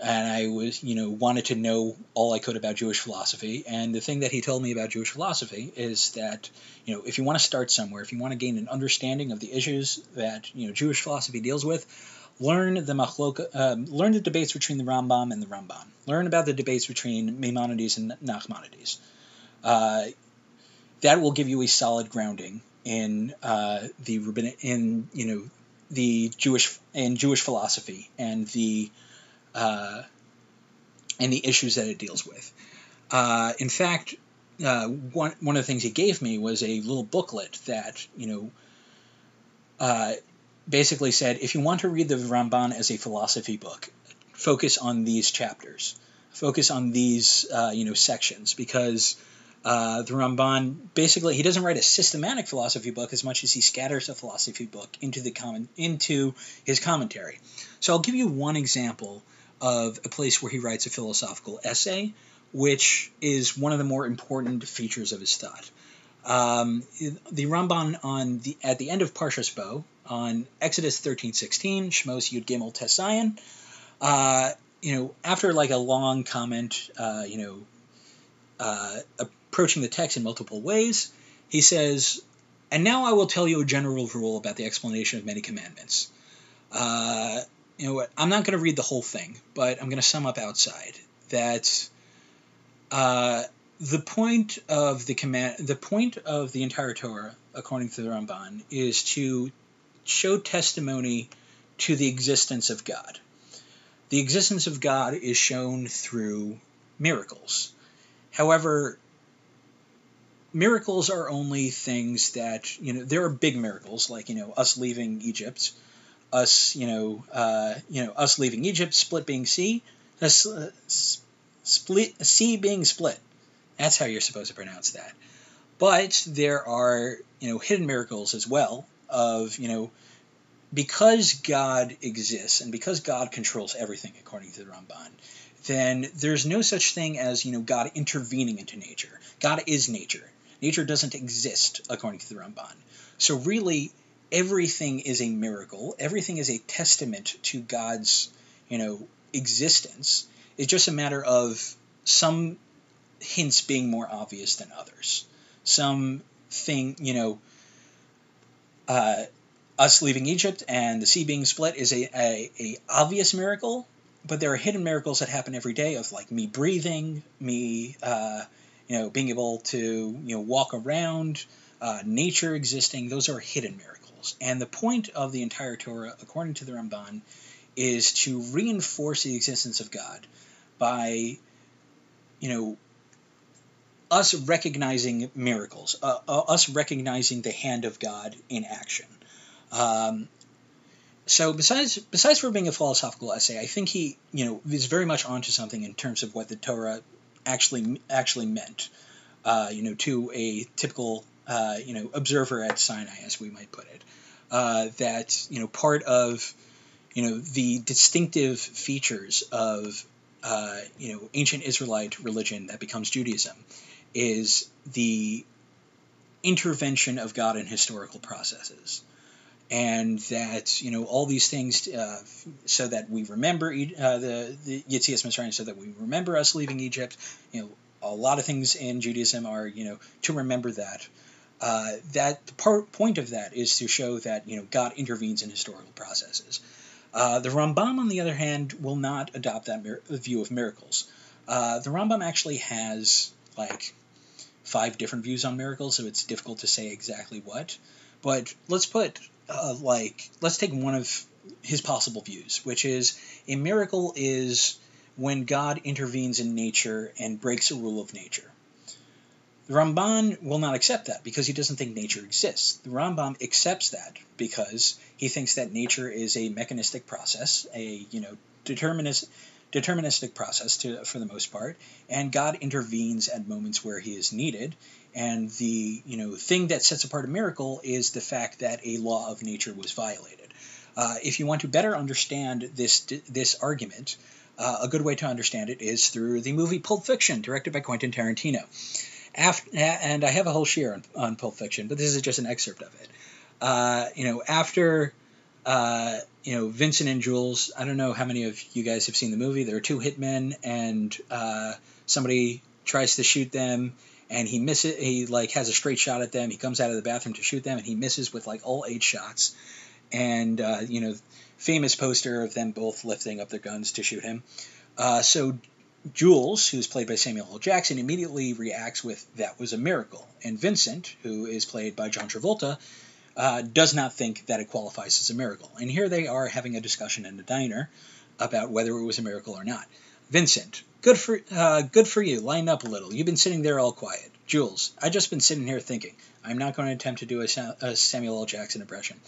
and I was, you know, wanted to know all I could about Jewish philosophy. And the thing that he told me about Jewish philosophy is that, you know, if you want to start somewhere, if you want to gain an understanding of the issues that you know Jewish philosophy deals with, learn the machlok, um, learn the debates between the Rambam and the Ramban. Learn about the debates between Maimonides and Nachmanides. Uh, that will give you a solid grounding in uh, the rabbinic, in you know the Jewish and Jewish philosophy and the uh, and the issues that it deals with. Uh, in fact, uh, one one of the things he gave me was a little booklet that you know uh, basically said if you want to read the Ramban as a philosophy book, focus on these chapters, focus on these uh, you know sections because Uh, the Ramban basically he doesn't write a systematic philosophy book as much as he scatters a philosophy book into the comment into his commentary. So I'll give you one example of a place where he writes a philosophical essay, which is one of the more important features of his thought. Um, the Ramban on the at the end of Parshas Bo on Exodus thirteen sixteen Shmos Yud Gimel Tes Zayin, uh, you know, after like a long comment, uh, you know, uh, approaching the text in multiple ways, he says, "And now I will tell you a general rule about the explanation of many commandments." Uh, you know what? I'm not going to read the whole thing, but I'm going to sum up outside that uh, the point of the command, the point of the entire Torah, according to the Ramban, is to show testimony to the existence of God. The existence of God is shown through miracles. However, miracles are only things that you know. There are big miracles, like you know us leaving Egypt, us you know uh, you know us leaving Egypt, split being sea, uh, split sea being split. That's how you're supposed to pronounce that. But there are, you know, hidden miracles as well of, you know, because God exists and because God controls everything according to the Ramban, then there's no such thing as, you know, God intervening into nature. God is nature. Nature doesn't exist according to the Ramban. So really everything is a miracle. Everything is a testament to God's, you know, existence. It's just a matter of some hints being more obvious than others. Some thing, you know, uh, us leaving Egypt and the sea being split is a, a, a, obvious miracle, but there are hidden miracles that happen every day of like me breathing, me, uh, you know, being able to you know walk around, uh, nature existing. Those are hidden miracles, and the point of the entire Torah, according to the Ramban, is to reinforce the existence of God by, you know, us recognizing miracles, uh, uh, us recognizing the hand of God in action. Um, so besides besides for being a philosophical essay, I think he you know is very much onto something in terms of what the Torah actually actually meant. Uh, you know, to a typical uh, you know observer at Sinai, as we might put it, uh, that you know part of you know the distinctive features of uh, you know ancient Israelite religion that becomes Judaism is the intervention of God in historical processes. And that you know all these things, uh, so that we remember uh, the the Yetzias Mitzrayim, so that we remember us leaving Egypt. You know, a lot of things in Judaism are you know to remember that. Uh, that the part, point of that is to show that you know God intervenes in historical processes. Uh, the Rambam, on the other hand, will not adopt that mir- view of miracles. Uh, the Rambam actually has like five different views on miracles, so it's difficult to say exactly what. But let's put uh, like let's take one of his possible views, which is a miracle is when God intervenes in nature and breaks a rule of nature. The Ramban will not accept that because he doesn't think nature exists. The Rambam accepts that because he thinks that nature is a mechanistic process, a you know determinist, deterministic process to, for the most part, and God intervenes at moments where He is needed. And the you know thing that sets apart a miracle is the fact that a law of nature was violated. Uh, if you want to better understand this this argument, uh, a good way to understand it is through the movie Pulp Fiction, directed by Quentin Tarantino. After, and I have a whole share on, on Pulp Fiction, but this is just an excerpt of it. Uh, you know, after uh, you know Vincent and Jules. I don't know how many of you guys have seen the movie. There are two hitmen, and uh, somebody tries to shoot them, and he misses. He like has a straight shot at them. He comes out of the bathroom to shoot them, and he misses with like all eight shots. And uh, you know, famous poster of them both lifting up their guns to shoot him. Uh, so Jules, who's played by Samuel L. Jackson, immediately reacts with "That was a miracle," and Vincent, who is played by John Travolta, uh, does not think that it qualifies as a miracle. And here they are having a discussion in a diner about whether it was a miracle or not. Vincent, good for uh, good for you. Line up a little. You've been sitting there all quiet. Jules, I've just been sitting here thinking. I'm not going to attempt to do a, a Samuel L. Jackson impression.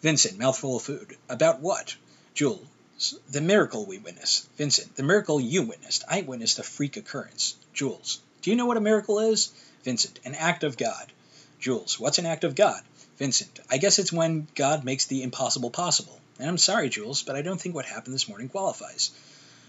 Vincent, mouthful of food. About what? Jules, the miracle we witnessed. Vincent, the miracle you witnessed. I witnessed a freak occurrence. Jules, Do you know what a miracle is? Vincent, an act of God. Jules, what's an act of God? Vincent, I guess it's when God makes the impossible possible. And I'm sorry, Jules, but I don't think what happened this morning qualifies.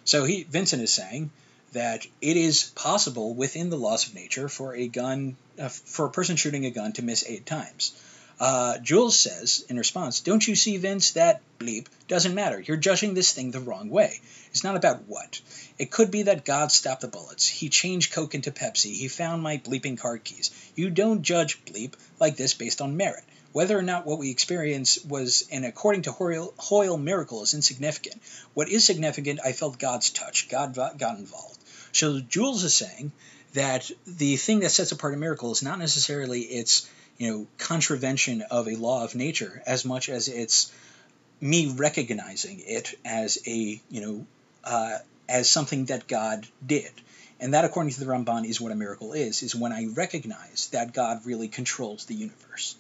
So he, Vincent is saying that it is possible within the laws of nature for a gun, uh, for a person shooting a gun to miss eight times. Uh, Jules says in response, Don't you see, Vince, that bleep doesn't matter. You're judging this thing the wrong way. It's not about what. It could be that God stopped the bullets. He changed Coke into Pepsi. He found my bleeping car keys. You don't judge bleep like this based on merit. Whether or not what we experience was an according to Hoyle, Hoyle miracle is insignificant. What is significant, I felt God's touch. God got involved. So Jules is saying that the thing that sets apart a miracle is not necessarily its you know contravention of a law of nature as much as it's me recognizing it as a you know uh, as something that God did. And that, according to the Ramban, is what a miracle is: is when I recognize that God really controls the universe.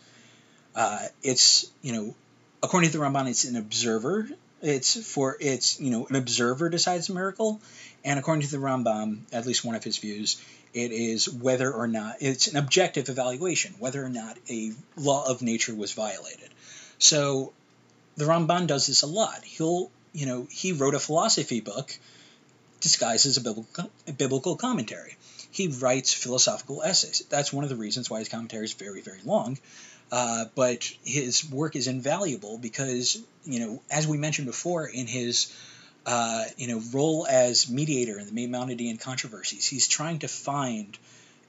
Uh, it's you know, according to the Ramban, it's an observer. It's for it's you know an observer decides a miracle, and according to the Rambam, at least one of his views, it is whether or not it's an objective evaluation, whether or not a law of nature was violated. So the Ramban does this a lot. He'll, you know, he wrote a philosophy book disguised as a biblical, a biblical commentary. He writes philosophical essays. That's one of the reasons why his commentary is very, very long. Uh, but his work is invaluable because, you know, as we mentioned before in his uh, you know, role as mediator in the Maimonidean controversies. He's trying to find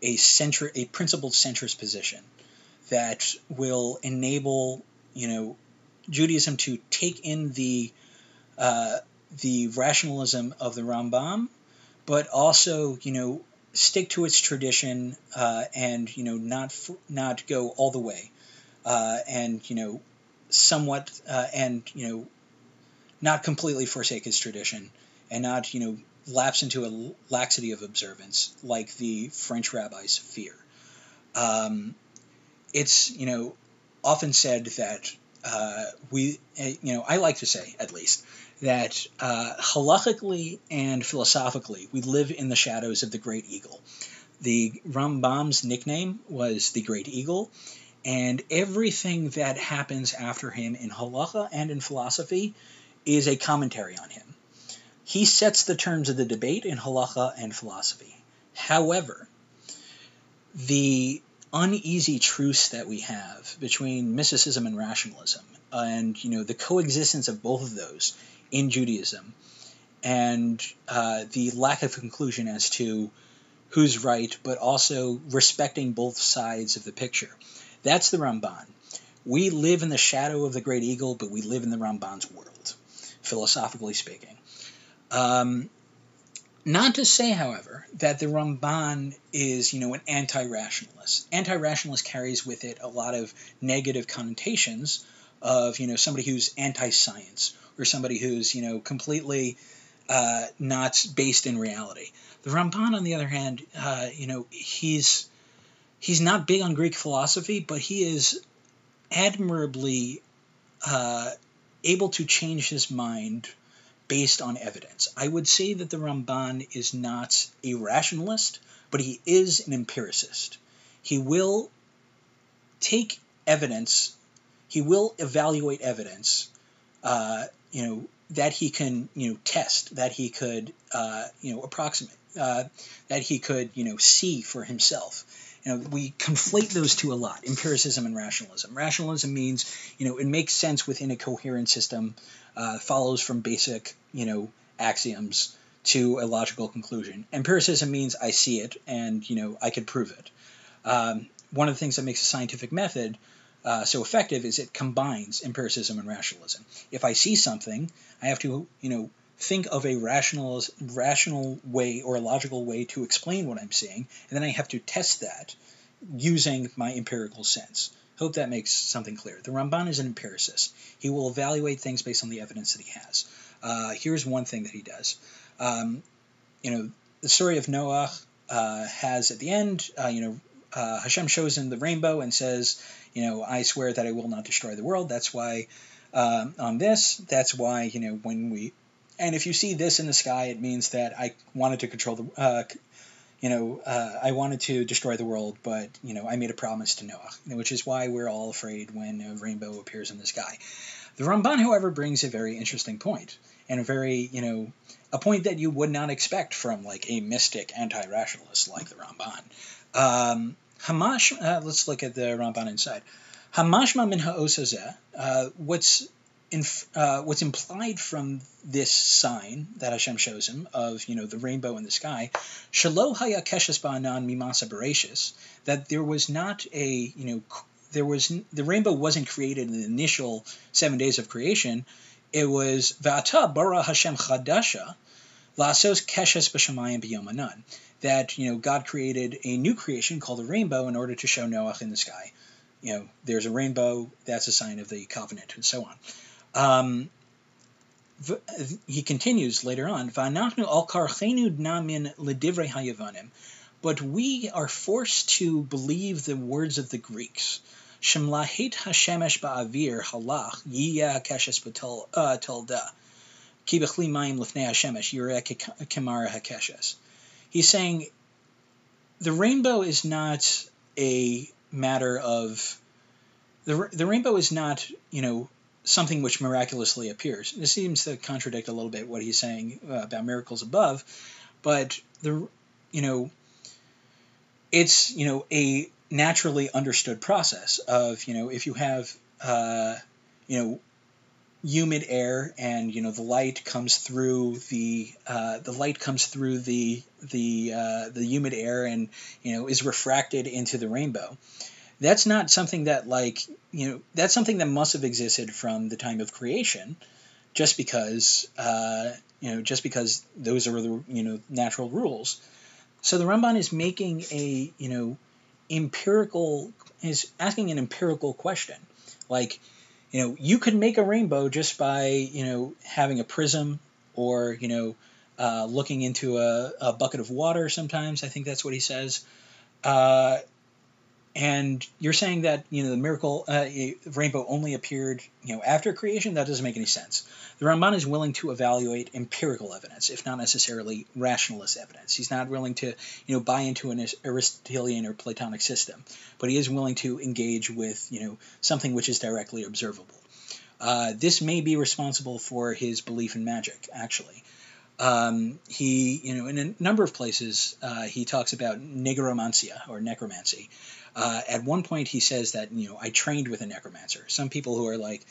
a center, a principled centrist position that will enable, you know, Judaism to take in the uh, the rationalism of the Rambam, but also, you know, stick to its tradition uh, and you know not not go all the way, uh, and you know, somewhat uh, and you know not completely forsake his tradition and not, you know, lapse into a laxity of observance like the French rabbis fear. Um, it's, you know, often said that uh, we, eh, you know, I like to say at least that uh, halachically and philosophically we live in the shadows of the great eagle. The Rambam's nickname was the Great Eagle, and everything that happens after him in halacha and in philosophy is a commentary on him. He sets the terms of the debate in halacha and philosophy. However, the uneasy truce that we have between mysticism and rationalism, and you know the coexistence of both of those in Judaism, and uh, the lack of conclusion as to who's right, but also respecting both sides of the picture. That's the Ramban. We live in the shadow of the great eagle, but we live in the Ramban's world philosophically speaking. Um, not to say, however, that the Ramban is, you know, an anti-rationalist. Anti-rationalist carries with it a lot of negative connotations of, you know, somebody who's anti-science or somebody who's, you know, completely uh, not based in reality. The Ramban, on the other hand, uh, you know, he's he's not big on Greek philosophy, but he is admirably uh, able to change his mind based on evidence. I would say that the Ramban is not a rationalist, but he is an empiricist. He will take evidence, he will evaluate evidence, uh, you know, that he can, you know, test, that he could, uh, you know, approximate, uh, that he could, you know, see for himself you know, we conflate those two a lot, empiricism and rationalism. Rationalism means, you know, it makes sense within a coherent system, uh, follows from basic, you know, axioms to a logical conclusion. Empiricism means I see it and, you know, I could prove it. Um, one of the things that makes a scientific method uh, so effective is it combines empiricism and rationalism. If I see something, I have to, you know, think of a rational rational way or a logical way to explain what I'm seeing, and then I have to test that using my empirical sense. Hope that makes something clear. The Ramban is an empiricist. He will evaluate things based on the evidence that he has. Uh, here's one thing that he does. Um, you know, the story of Noah uh, has at the end, uh, you know, uh, Hashem shows him the rainbow and says, you know, I swear that I will not destroy the world. That's why uh, on this, that's why, you know, when we and if you see this in the sky, it means that I wanted to control the, uh, you know, uh, I wanted to destroy the world, but you know, I made a promise to Noah, which is why we're all afraid when a rainbow appears in the sky. The Ramban, however, brings a very interesting point, and a very, you know, a point that you would not expect from like a mystic anti-rationalist like the Ramban. Um, Hamash, uh, let's look at the Ramban inside. Hamashma min ha'osazeh, uh, what's inf- uh, what's implied from this sign that Hashem shows him of you know the rainbow in the sky, shalo haya keshes ba'anan mimasa bereshis, that there was not a you know there was the rainbow wasn't created in the initial seven days of creation. It was va'ata bara Hashem chadasha lasos keshes b'shamayim b'yomanan. That you know God created a new creation called the rainbow in order to show Noah in the sky. You know, there's a rainbow. That's a sign of the covenant, and so on. Um, he continues later on, but we are forced to believe the words of the Greeks. Hashemesh ba'avir halach b'chli mayim hashemesh yireh kemara hakeshes. He's saying the rainbow is not a matter of the, the rainbow is not you know something which miraculously appears. This seems to contradict a little bit what he's saying uh, about miracles above, but the you know it's you know a naturally understood process of you know if you have uh, you know humid air and you know the light comes through the uh, the light comes through the the uh, the humid air and you know is refracted into the rainbow that's not something that like you know that's something that must have existed from the time of creation just because uh, you know just because those are the you know natural rules. So the ramban is making a you know empirical is asking an empirical question. Like you know you could make a rainbow just by you know having a prism or you know uh, looking into a, a bucket of water sometimes i think that's what he says. Uh, and you're saying that you know the miracle uh, rainbow only appeared you know after creation. That doesn't make any sense. The Ramban is willing to evaluate empirical evidence, if not necessarily rationalist evidence. He's not willing to you know buy into an Aristotelian or Platonic system, but he is willing to engage with you know something which is directly observable. Uh, this may be responsible for his belief in magic, actually. Um, he, you know, in a number of places, uh, he talks about negromancia or necromancy, uh, at one point, he says that you know I trained with a necromancer. Some people who are like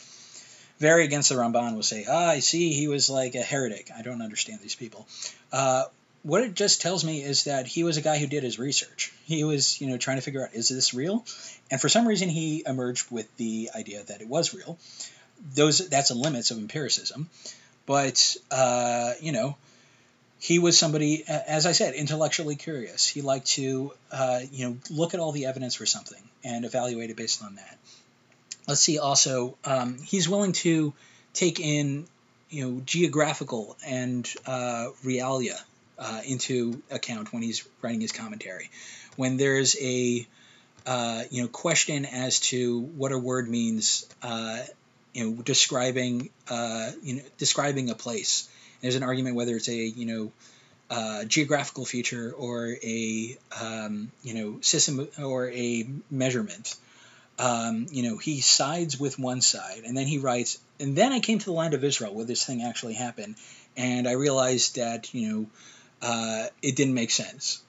very against the Ramban will say, "Ah, I see, he was like a heretic." I don't understand these people. Uh, what it just tells me is that he was a guy who did his research. He was, you know, trying to figure out is this real, and for some reason he emerged with the idea that it was real. Those that's the limits of empiricism, but uh, you know, he was somebody, as I said, intellectually curious. He liked to, uh, you know, look at all the evidence for something and evaluate it based on that. Let's see. Also, um, he's willing to take in, you know, geographical and uh, realia uh, into account when he's writing his commentary. When there's a, uh, you know, question as to what a word means, uh, you know, describing, uh, you know, describing a place there's an argument whether it's a you know uh, geographical feature or a um, you know system or a measurement. Um, you know, he sides with one side, and then he writes, and then I came to the land of Israel where this thing actually happened, and I realized that you know. Uh, it didn't make sense.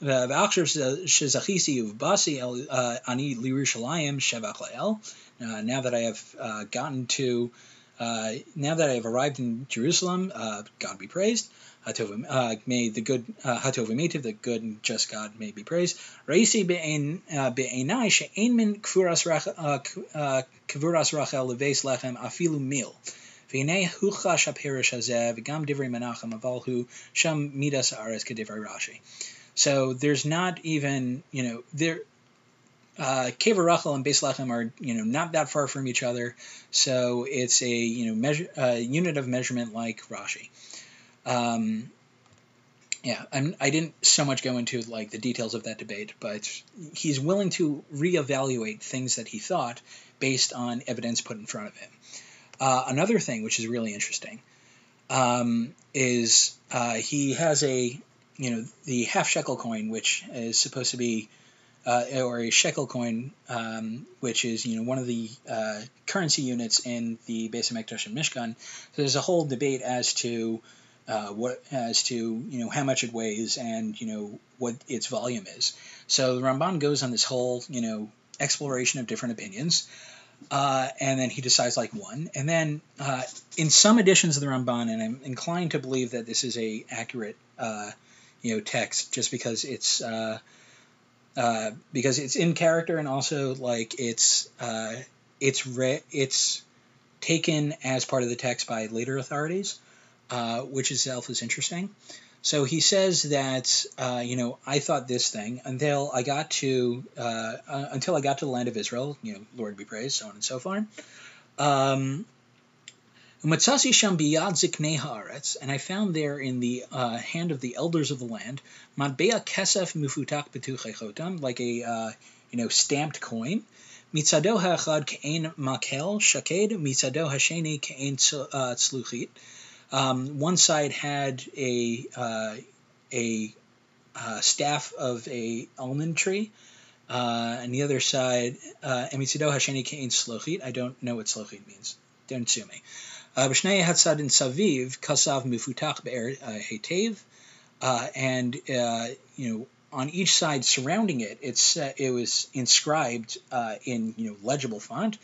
Uh, now that I have uh, gotten to uh, now that I have arrived in Jerusalem, uh, God be praised. Uh, may the good uh, the good and just God may be praised. Uh, be'enai she'en min uh, uh, kvuras rachel leves lechem afilu mil. Huchash hazeh v'gam divrei menachem sham midas ares Rashi. So there's not even, you know, there uh, Kever Rachel and Beis Lechem are you know not that far from each other, so it's a you know measure uh, unit of measurement like Rashi. Um, yeah, I'm, I didn't so much go into like the details of that debate, but he's willing to reevaluate things that he thought based on evidence put in front of him. Uh, another thing which is really interesting um, is uh, he has a you know, the half shekel coin, which is supposed to be, uh, or a shekel coin, um, which is you know one of the uh, currency units in the Beis Hamikdash and Mishkan. So there's a whole debate as to uh, what as to you know how much it weighs and you know what its volume is. So the Ramban goes on this whole you know exploration of different opinions. Uh, and then he decides like one. And then uh, in some editions of the Ramban, and I'm inclined to believe that this is a accurate uh, you know text, just because it's uh, uh, because it's in character and also like it's uh, it's re- it's taken as part of the text by later authorities, which itself is interesting. So he says that uh, you know I thought this thing until I got to uh, uh, until I got to the land of Israel. You know, Lord be praised, so on and so forth. Um, and I found there in the uh, hand of the elders of the land, matbea kesef mufutak betuchechotam, like a uh, you know stamped coin. Mitzado ha'achad ke'en makel shaked, mitzado ha'sheni ke'en tzluchit. Um, one side had a uh, a uh, staff of a almond tree, uh, and the other side, Emisido Hasheni Kein Slochit. I don't know what Slochit means. Don't sue me. Uh, B'shnei Hatzad in Saviv Kasav Mifutach Be'er uh, Hetev, uh, and you know on each side surrounding it, it's it was inscribed in you know legible font.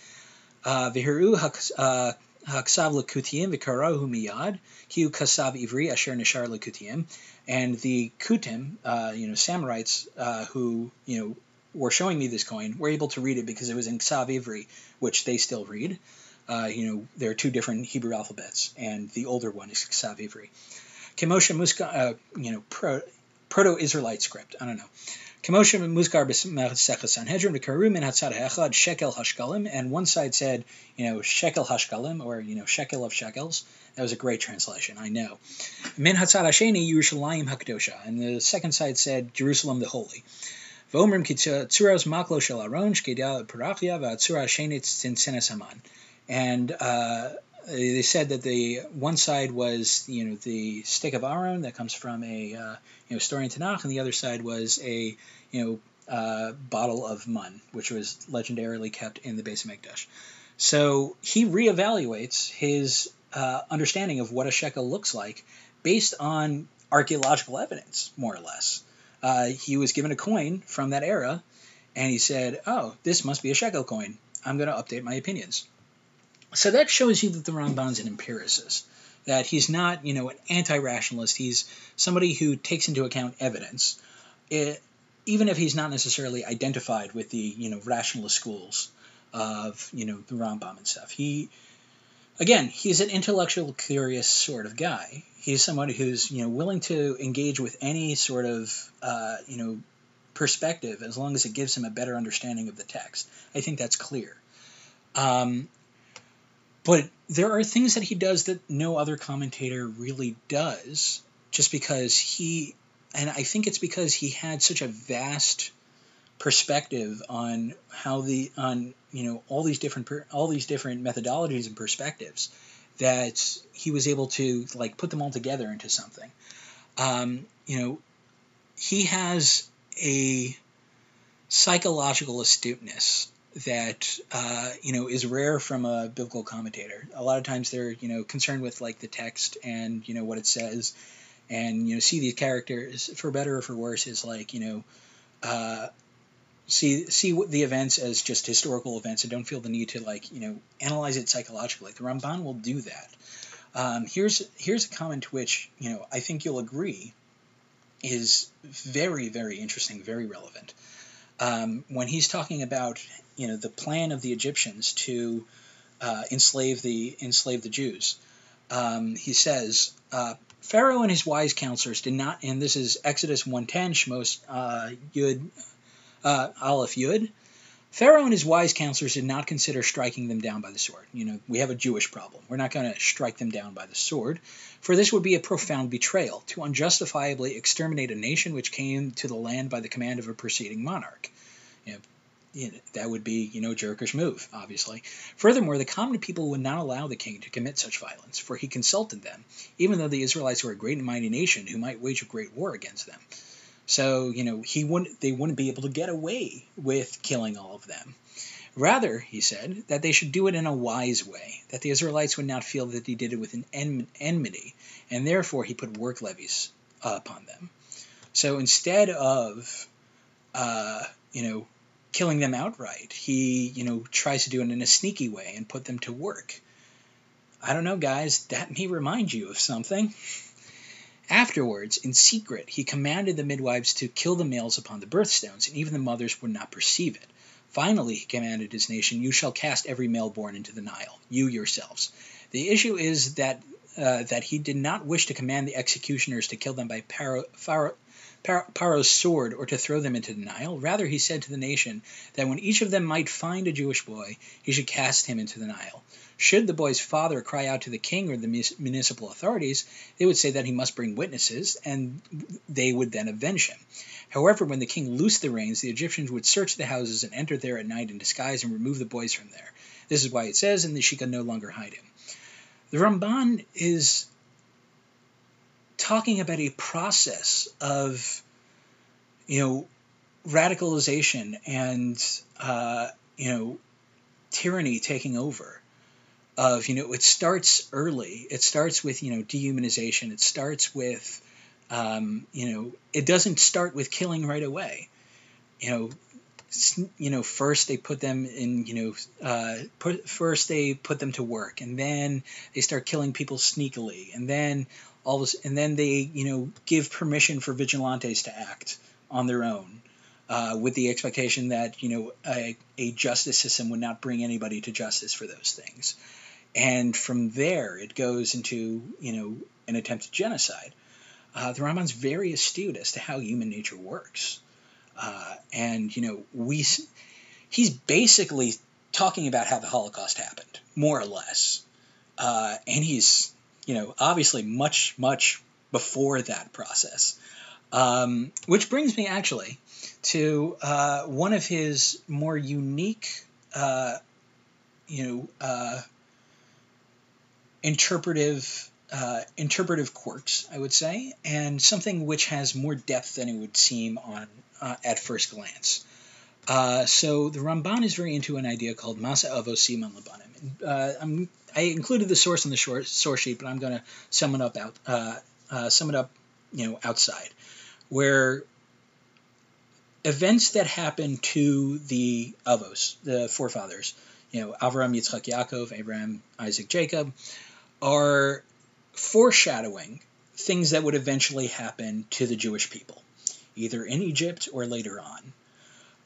V'hiru Haksav lekutiyim v'karahu miyad kiu kasav ivri asher nishar lekutiyim, and the kutim, uh, you know, Samarites uh, who you know were showing me this coin were able to read it because it was in Ksav Ivri, which they still read. Uh, you know, there are two different Hebrew alphabets, and the older one is Ksav Ivri. Kemosha Muska, uh, you know, pro, Proto-Israelite script. I don't know. Kemosha Muzkar B'Sechah Sanhedrin V'Karu Min Hatzad Echad Shekel Hashkalim, and one side said, you know, Shekel Hashkalim, or you know, Shekel of Shekels. That was a great translation, I know. Min Hatzad Hasheni Yerushalayim Hakdosha, and the second side said Jerusalem the Holy. V'Omrim Kitzuras Maklo Shel Aron Shkedia Parachia V'Atzura Hashenit Tzinsenes. And uh, they said that the one side was you know the stick of Aaron that comes from a uh, you know story in Tanakh, and the other side was a you know uh, bottle of mun, which was legendarily kept in the Beis Hamikdash. So he reevaluates his uh, understanding of what a shekel looks like based on archaeological evidence, more or less. Uh, he was given a coin from that era, and he said, "Oh, this must be a shekel coin. I'm going to update my opinions." So that shows you that the Ramban's an empiricist, that he's not, you know, an anti-rationalist. He's somebody who takes into account evidence, it, even if he's not necessarily identified with the, you know, rationalist schools of, you know, the Rambam and stuff. He, again, he's an intellectual, curious sort of guy. He's somebody who's, you know, willing to engage with any sort of, uh, you know, perspective as long as it gives him a better understanding of the text. I think that's clear. Um, but there are things that he does that no other commentator really does, just because he, and I think it's because he had such a vast perspective on how the on you know all these different all these different methodologies and perspectives that he was able to like put them all together into something. Um, you know, he has a psychological astuteness that uh, you know is rare from a biblical commentator. A lot of times they're you know concerned with like the text and you know what it says, and you know see these characters for better or for worse is like you know uh, see see the events as just historical events and don't feel the need to like you know analyze it psychologically. The Ramban will do that. Um, here's here's a comment which you know I think you'll agree is very very interesting, very relevant. Um, when he's talking about you know the plan of the Egyptians to uh, enslave the enslave the Jews. Um, he says uh, Pharaoh and his wise counselors did not, and this is Exodus 110, Shmos uh, Yud uh, Aleph Yud. Pharaoh and his wise counselors did not consider striking them down by the sword. You know, we have a Jewish problem. We're not going to strike them down by the sword, for this would be a profound betrayal to unjustifiably exterminate a nation which came to the land by the command of a preceding monarch. You know, that would be, you know, jerkish move, obviously. Furthermore, the common people would not allow the king to commit such violence, for he consulted them, even though the Israelites were a great and mighty nation who might wage a great war against them. So, you know, he wouldn't they wouldn't be able to get away with killing all of them. Rather, he said, that they should do it in a wise way, that the Israelites would not feel that he did it with an enmity, and therefore he put work levies upon them. So instead of, uh, you know, killing them outright, he, you know, tries to do it in a sneaky way and put them to work. I don't know, guys, that may remind you of something. Afterwards, in secret, he commanded the midwives to kill the males upon the birthstones, and even the mothers would not perceive it. Finally, he commanded his nation, You shall cast every male born into the Nile, you yourselves. The issue is that uh, that he did not wish to command the executioners to kill them by Pharaoh, Paro's sword or to throw them into the Nile. Rather, he said to the nation that when each of them might find a Jewish boy, he should cast him into the Nile. Should the boy's father cry out to the king or the municipal authorities, they would say that he must bring witnesses, and they would then avenge him. However, when the king loosed the reins, the Egyptians would search the houses and enter there at night in disguise and remove the boys from there. This is why it says, and she could no longer hide him. The Ramban is talking about a process of, you know, radicalization and, uh, you know, tyranny taking over. Of, you know, it starts early. It starts with, you know, dehumanization. It starts with um, you know, it doesn't start with killing right away. You know, you know, first they put them in, you know, uh, put, first they put them to work, and then they start killing people sneakily, and then all this, and then they, you know, give permission for vigilantes to act on their own, uh, with the expectation that you know a, a justice system would not bring anybody to justice for those things, and from there it goes into you know an attempted genocide uh, the Ramban's very astute as to how human nature works. Uh, and, you know, we, he's basically talking about how the Holocaust happened, more or less. Uh, and he's, you know, obviously much, much before that process. Um, which brings me actually to uh, one of his more unique, uh, you know, uh, interpretive uh, interpretive quirks, I would say, and something which has more depth than it would seem on uh, at first glance. Uh, so the Ramban is very into an idea called Masa Avos Siman Labanim. Uh, i included the source in the short, source sheet, but I'm going to sum it up out, uh, uh, sum it up, you know, outside, where events that happen to the Avos, the forefathers, you know, Avram, Yitzchak, Yaakov, Abraham, Isaac, Jacob, are foreshadowing things that would eventually happen to the Jewish people, either in Egypt or later on.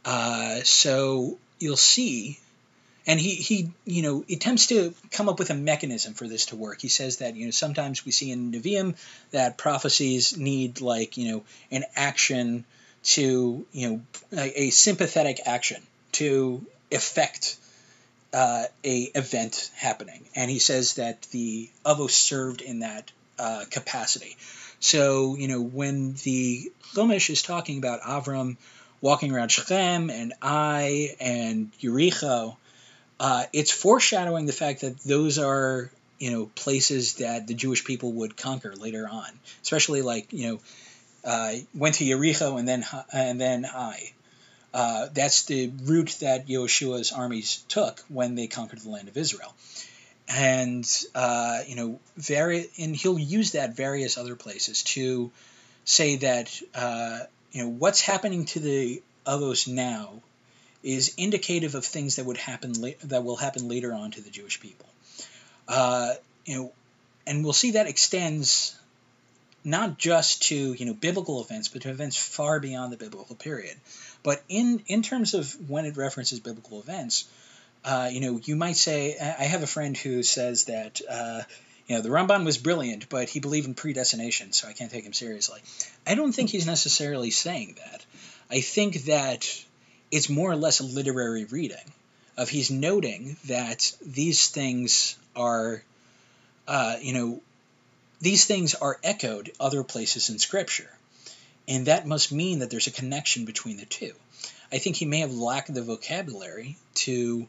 Uh, so you'll see, and he, he, you know, attempts to come up with a mechanism for this to work. He says that, you know, sometimes we see in Nevi'im that prophecies need, like, you know, an action to, you know, a, a sympathetic action to effect uh, a event happening, and he says that the Avos served in that uh, capacity. So you know when the Chumash is talking about Avram walking around Shechem and Ai and Yericho, uh, it's foreshadowing the fact that those are you know places that the Jewish people would conquer later on, especially like you know uh, went to Yericho and then and then Ai. Uh, that's the route that Yeshua's armies took when they conquered the land of Israel. And uh, you know, very, and he'll use that various other places to say that uh, you know what's happening to the Avos now is indicative of things that would happen la- that will happen later on to the Jewish people. Uh, you know, and we'll see that extends not just to you know biblical events, but to events far beyond the biblical period. But in in terms of when it references biblical events, uh, you know, you might say I have a friend who says that. Uh, you know, the Ramban was brilliant, but he believed in predestination, so I can't take him seriously. I don't think he's necessarily saying that. I think that it's more or less a literary reading of he's noting that these things are, uh, you know, these things are echoed other places in Scripture and that must mean that there's a connection between the two. I think he may have lacked the vocabulary to,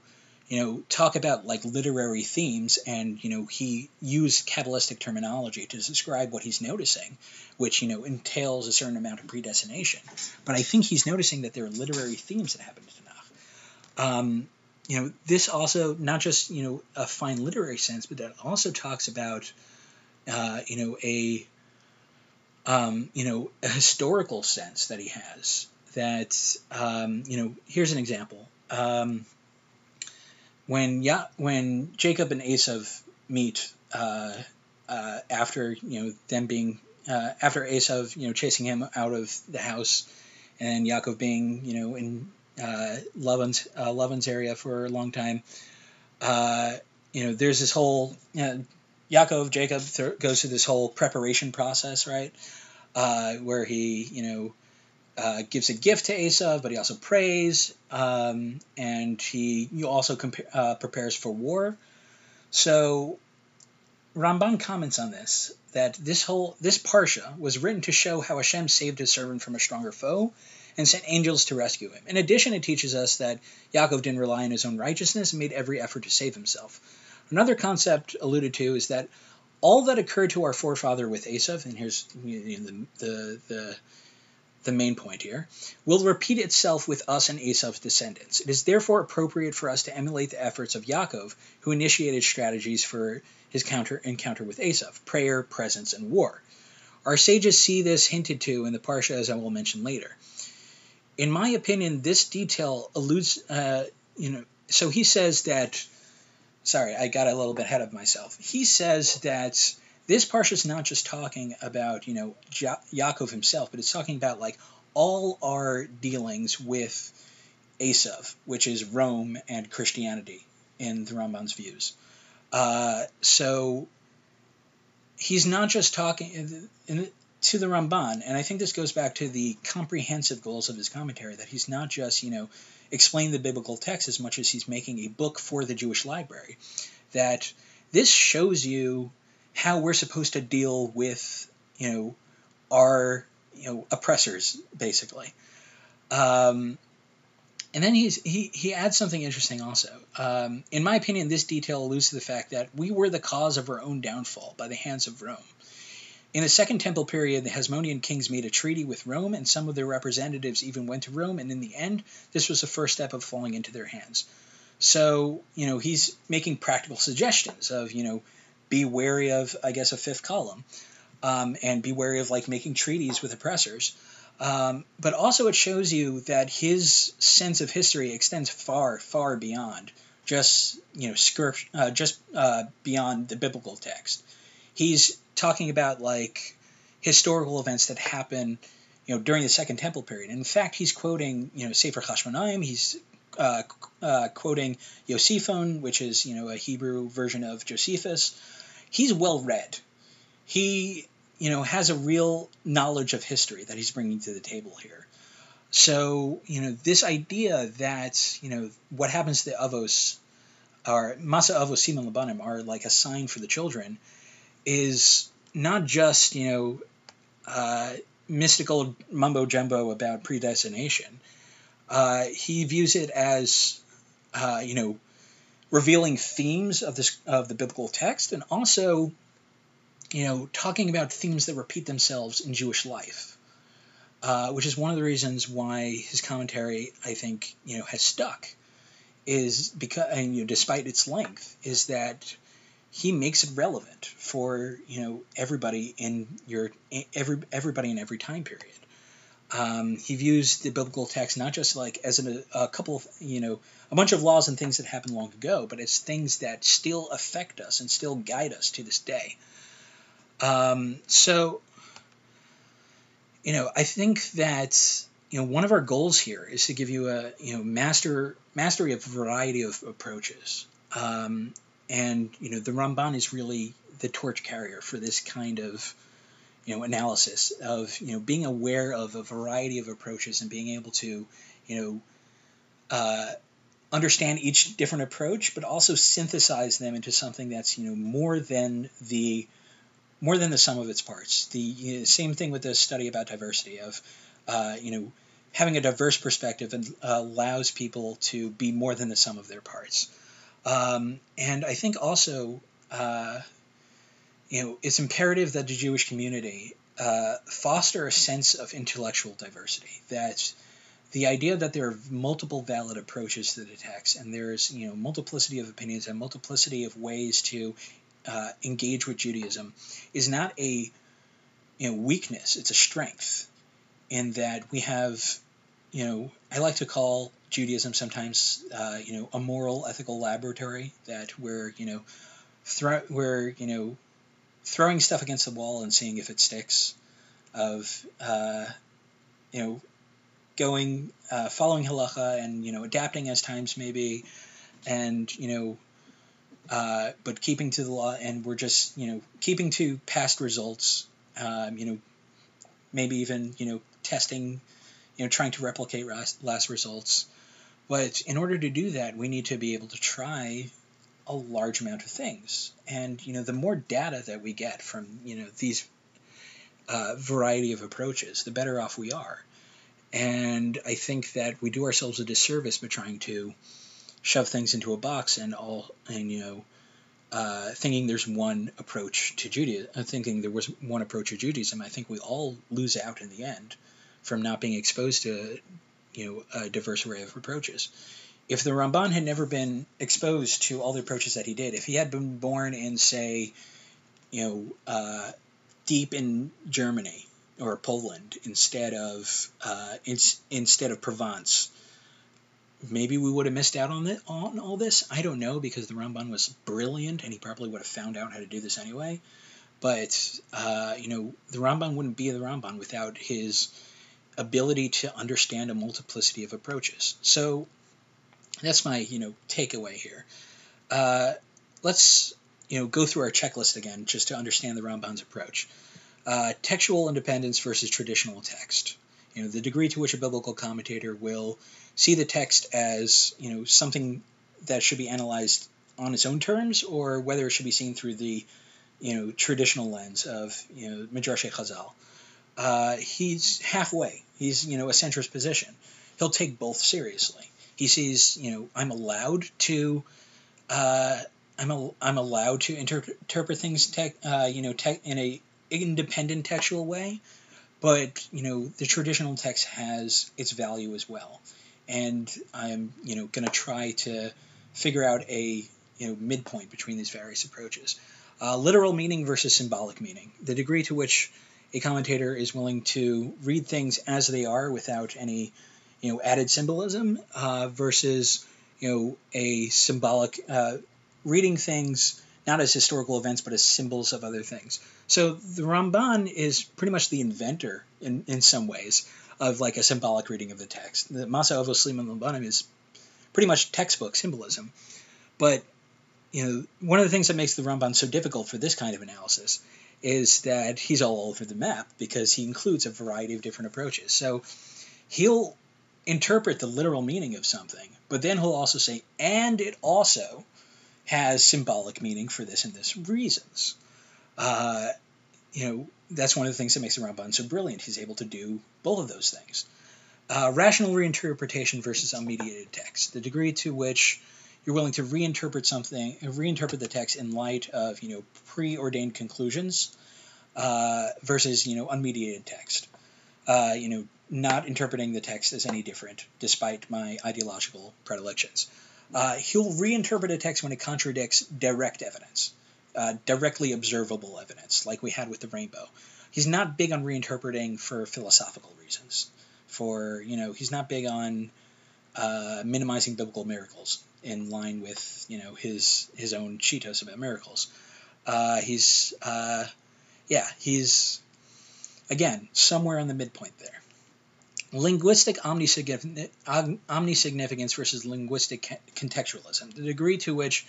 you know, talk about like literary themes, and you know, he used Kabbalistic terminology to describe what he's noticing, which you know entails a certain amount of predestination. But I think he's noticing that there are literary themes that happen in Tanakh. Um, you know, this also not just you know a fine literary sense, but that also talks about, uh, you know, a um, you know, a historical sense that he has. That um, you know, here's an example. Um, when yeah, when Jacob and Esav meet uh, uh, after you know them being uh, after Esav you know chasing him out of the house, and Yaakov being you know in uh, Lavan's uh, area for a long time. Uh, you know, there's this whole you know, Yaakov Jacob th- goes through this whole preparation process, right? Uh, where he, you know, uh, gives a gift to Esav, but he also prays, um, and he you also compa- uh, prepares for war. So Ramban comments on this that this whole this parsha was written to show how Hashem saved his servant from a stronger foe and sent angels to rescue him. In addition, it teaches us that Yaakov didn't rely on his own righteousness and made every effort to save himself. Another concept alluded to is that all that occurred to our forefather with Esav, and here's the, the, the, the main point here, will repeat itself with us and Esav's descendants. It is therefore appropriate for us to emulate the efforts of Yaakov, who initiated strategies for his counter encounter with Esav, prayer, presence, and war. Our sages see this hinted to in the Parsha, as I will mention later. In my opinion, this detail alludes, uh, you know, so he says that sorry, I got a little bit ahead of myself. He says that this parsha is not just talking about, you know, ja- Yaakov himself, but it's talking about like all our dealings with Esav, which is Rome and Christianity in the Ramban's views. Uh, so he's not just talking in, in, to the Ramban, and I think this goes back to the comprehensive goals of his commentary that he's not just, you know, explain the biblical text as much as he's making a book for the Jewish library. That this shows you how we're supposed to deal with, you know, our, you know, oppressors, basically. Um, and then he's, he, he adds something interesting also. Um, in my opinion, this detail alludes to the fact that we were the cause of our own downfall by the hands of Rome. In the Second Temple period, the Hasmonean kings made a treaty with Rome, and some of their representatives even went to Rome, and in the end, this was the first step of falling into their hands. So, you know, he's making practical suggestions of, you know, be wary of, I guess, a fifth column, um, and be wary of, like, making treaties with oppressors. Um, but also, it shows you that his sense of history extends far, far beyond just, you know, script, uh, just uh, beyond the biblical text. He's talking about like historical events that happen, you know, during the Second Temple period. And in fact, he's quoting, you know, Sefer Chashmonaim. He's uh, uh, quoting Yosiphon, which is, you know, a Hebrew version of Josephus. He's well read. He, you know, has a real knowledge of history that he's bringing to the table here. So, you know, this idea that, you know, what happens to the Avos, or Masa Avos Siman Labanim, are like a sign for the children, is not just you know uh, mystical mumbo jumbo about predestination. Uh, he views it as uh, you know revealing themes of this of the biblical text, and also you know talking about themes that repeat themselves in Jewish life, uh, which is one of the reasons why his commentary I think you know has stuck. Is because and you know, despite its length, is that he makes it relevant for you know everybody in your every everybody in every time period. Um, he views the biblical text not just like as an, a couple of you know a bunch of laws and things that happened long ago, but as things that still affect us and still guide us to this day. Um, so, you know, I think that you know one of our goals here is to give you a you know master mastery of a variety of approaches. Um, and you know the Ramban is really the torch carrier for this kind of you know analysis of you know being aware of a variety of approaches and being able to you know uh, understand each different approach, but also synthesize them into something that's you know more than the more than the sum of its parts. The you know, same thing with the study about diversity of, uh, you know, having a diverse perspective and, uh, allows people to be more than the sum of their parts. Um, and I think also, uh, you know, it's imperative that the Jewish community uh, foster a sense of intellectual diversity. That the idea that there are multiple valid approaches to the text and there's you know multiplicity of opinions and multiplicity of ways to uh, engage with Judaism is not a you know weakness; it's a strength. In that we have, you know, I like to call Judaism sometimes, uh, you know, a moral ethical laboratory that we're you know, we're you know, throwing stuff against the wall and seeing if it sticks. Of uh, you know, going uh, following halacha and you know adapting as times may be, and you know uh, but keeping to the law, and we're just you know keeping to past results. Um, you know, maybe even you know testing, you know, trying to replicate last, last results. But in order to do that, we need to be able to try a large amount of things, and you know, the more data that we get from you know these uh, variety of approaches, the better off we are. And I think that we do ourselves a disservice by trying to shove things into a box and all and you know uh, thinking there's one approach to Judaism, uh, thinking there was one approach to Judaism, I think we all lose out in the end from not being exposed to you know a diverse array of approaches. If the Ramban had never been exposed to all the approaches that he did, if he had been born in say, you know, uh, deep in Germany or Poland instead of uh, in, instead of Provence, maybe we would have missed out on it on all this. I don't know because the Ramban was brilliant and he probably would have found out how to do this anyway. But uh, you know, the Ramban wouldn't be the Ramban without his ability to understand a multiplicity of approaches. So that's my you know takeaway here. Uh, let's you know go through our checklist again just to understand the Ramban's approach. Uh, textual independence versus traditional text. You know the degree to which a biblical commentator will see the text as you know something that should be analyzed on its own terms, or whether it should be seen through the you know traditional lens of you know Midrash Chazal. Uh, he's halfway. He's you know a centrist position. He'll take both seriously. He sees you know I'm allowed to. Uh, I'm, a, I'm allowed to inter- interpret things tech, uh, you know, tech, in a independent textual way, but you know the traditional text has its value as well and I'm you know going to try to figure out a you know midpoint between these various approaches. Uh, literal meaning versus symbolic meaning. The degree to which a commentator is willing to read things as they are without any you know added symbolism uh, versus you know a symbolic uh, reading things not as historical events but as symbols of other things. So the Ramban is pretty much the inventor in, in some ways of like a symbolic reading of the text. The Masa Avos Siman Labanim is pretty much textbook symbolism. But you know, one of the things that makes the Ramban so difficult for this kind of analysis is that he's all over the map because he includes a variety of different approaches. So he'll interpret the literal meaning of something, but then he'll also say, and it also has symbolic meaning for this and this reasons. Uh, you know, that's one of the things that makes the Ramban so brilliant. He's able to do both of those things. Uh, rational reinterpretation versus unmediated text. The degree to which you're willing to reinterpret something, reinterpret the text in light of you know preordained conclusions uh, versus you know unmediated text. Uh, you know, not interpreting the text as any different, despite my ideological predilections. Uh, he'll reinterpret a text when it contradicts direct evidence uh, directly observable evidence, like we had with the rainbow. He's not big on reinterpreting for philosophical reasons. For you know, he's not big on uh, minimizing biblical miracles in line with you know his his own shitos about miracles. Uh, he's uh, yeah, he's again somewhere on the midpoint there. Linguistic omnisignificance versus linguistic contextualism, the degree to which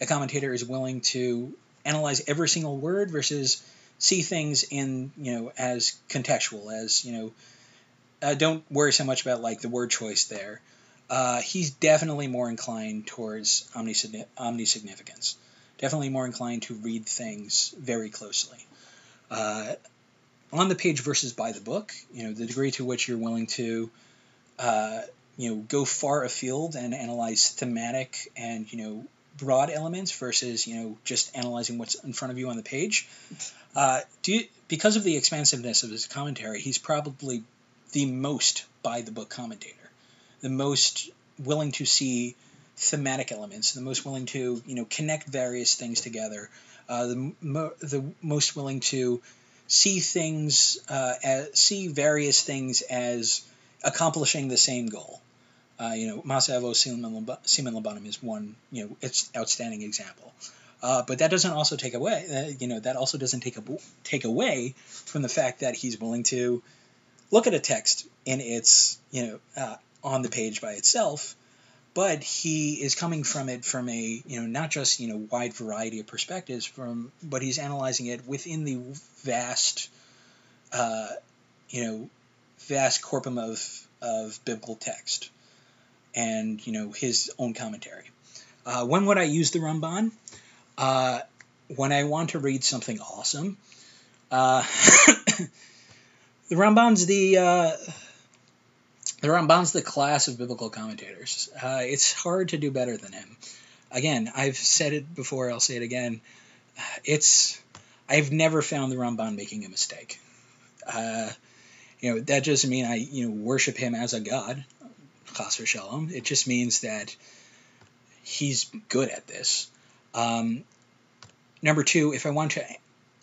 a commentator is willing to analyze every single word versus see things in you know as contextual as you know uh, don't worry so much about like the word choice there. Uh, he's definitely more inclined towards omnisignificance. Definitely more inclined to read things very closely. Uh, on the page versus by the book. You know, the degree to which you're willing to, uh, you know, go far afield and analyze thematic and you know broad elements versus you know just analyzing what's in front of you on the page. Uh, do you, because of the expansiveness of his commentary, he's probably the most by the book commentator, the most willing to see thematic elements, the most willing to you know connect various things together, uh, the mo- the most willing to see things uh, as, see various things as accomplishing the same goal. Uh, you know, Masa Avos Siman Labanim is one, you know, it's outstanding example. Uh, but that doesn't also take away, uh, you know, that also doesn't take a, take away from the fact that he's willing to look at a text in its, you know, uh, on the page by itself, but he is coming from it from a, you know, not just you know wide variety of perspectives from, but he's analyzing it within the vast, uh, you know, vast corpus of of biblical text and you know his own commentary. Uh, when would I use the Ramban? Uh, when I want to read something awesome. Uh, the Ramban's the uh, the Ramban's the class of biblical commentators. Uh, it's hard to do better than him. Again, I've said it before. I'll say it again. It's I've never found the Ramban making a mistake. Uh, you know that doesn't mean I you know worship him as a god chas v'shalom. It just means that he's good at this. Um, number two, if I want to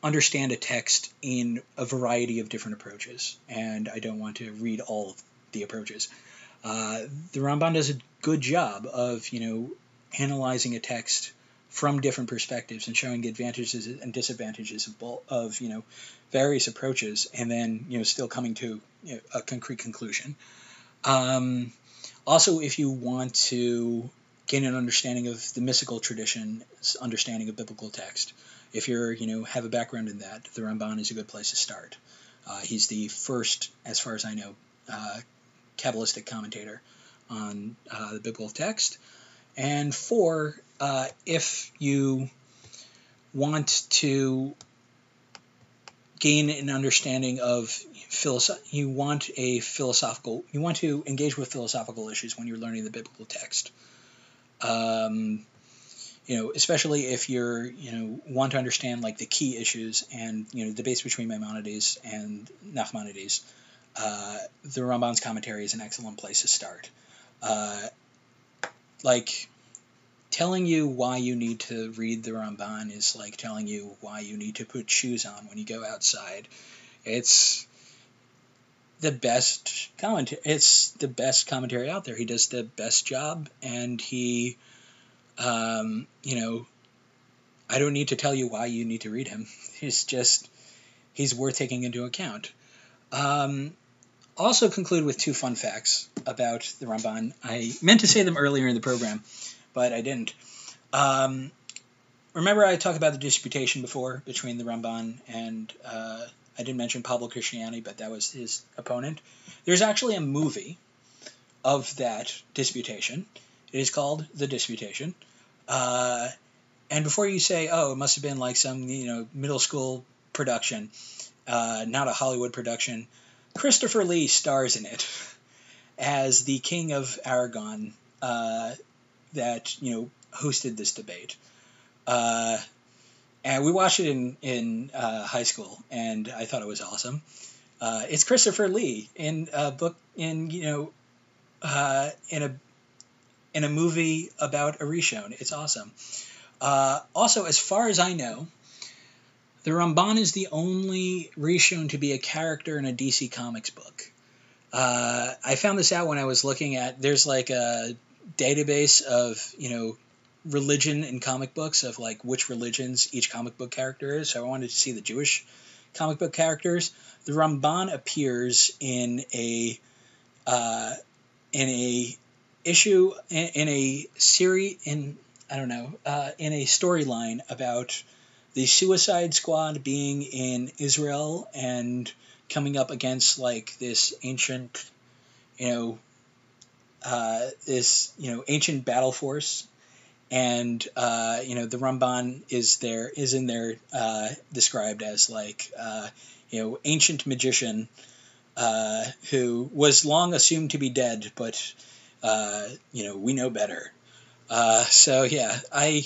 understand a text in a variety of different approaches, and I don't want to read all of the approaches, uh, the Ramban does a good job of you know analyzing a text from different perspectives and showing the advantages and disadvantages of, both, of you know various approaches, and then you know still coming to you know, a concrete conclusion. Um, also, if you want to gain an understanding of the mystical tradition, understanding of biblical text, if you're you know have a background in that, the Ramban is a good place to start. Uh, he's the first, as far as I know, uh, Kabbalistic commentator on uh, the biblical text. And four, uh, if you want to gain an understanding of philosoph- you want a philosophical you want to engage with philosophical issues when you're learning the biblical text um, you know especially if you're you know want to understand like the key issues and you know the debates between maimonides and nachmanides uh, the ramban's commentary is an excellent place to start uh, like telling you why you need to read the Ramban is like telling you why you need to put shoes on when you go outside. It's the best commentary. It's the best commentary out there. He does the best job, and he, um, you know, I don't need to tell you why you need to read him. He's just he's worth taking into account. Um, also conclude with two fun facts about the Ramban. I meant to say them earlier in the program, but I didn't. Um, remember, I talked about the disputation before between the Ramban and uh, I didn't mention Pablo Christiani, but that was his opponent. There's actually a movie of that disputation. It is called The Disputation. Uh, and before you say, oh, it must have been like some you know middle school production, uh, not a Hollywood production, Christopher Lee stars in it as the king of Aragon uh, that you know hosted this debate. Uh, and we watched it in in uh, high school, and I thought it was awesome. Uh, it's Christopher Lee in a book in you know uh, in a in a movie about a Rishon. It's awesome. Uh, also, as far as I know, the Ramban is the only Rishon to be a character in a DC Comics book. Uh, I found this out when I was looking at. There's like a database of you know religion in comic books of like which religions each comic book character is. So I wanted to see the Jewish comic book characters. The Ramban appears in a uh, in a issue in, in a series in I don't know uh, in a storyline about the Suicide Squad being in Israel and coming up against like this ancient you know uh, this you know ancient battle force and uh, you know the Ramban is there is in there uh, described as like uh, you know ancient magician uh, who was long assumed to be dead, but uh, you know we know better. So yeah, I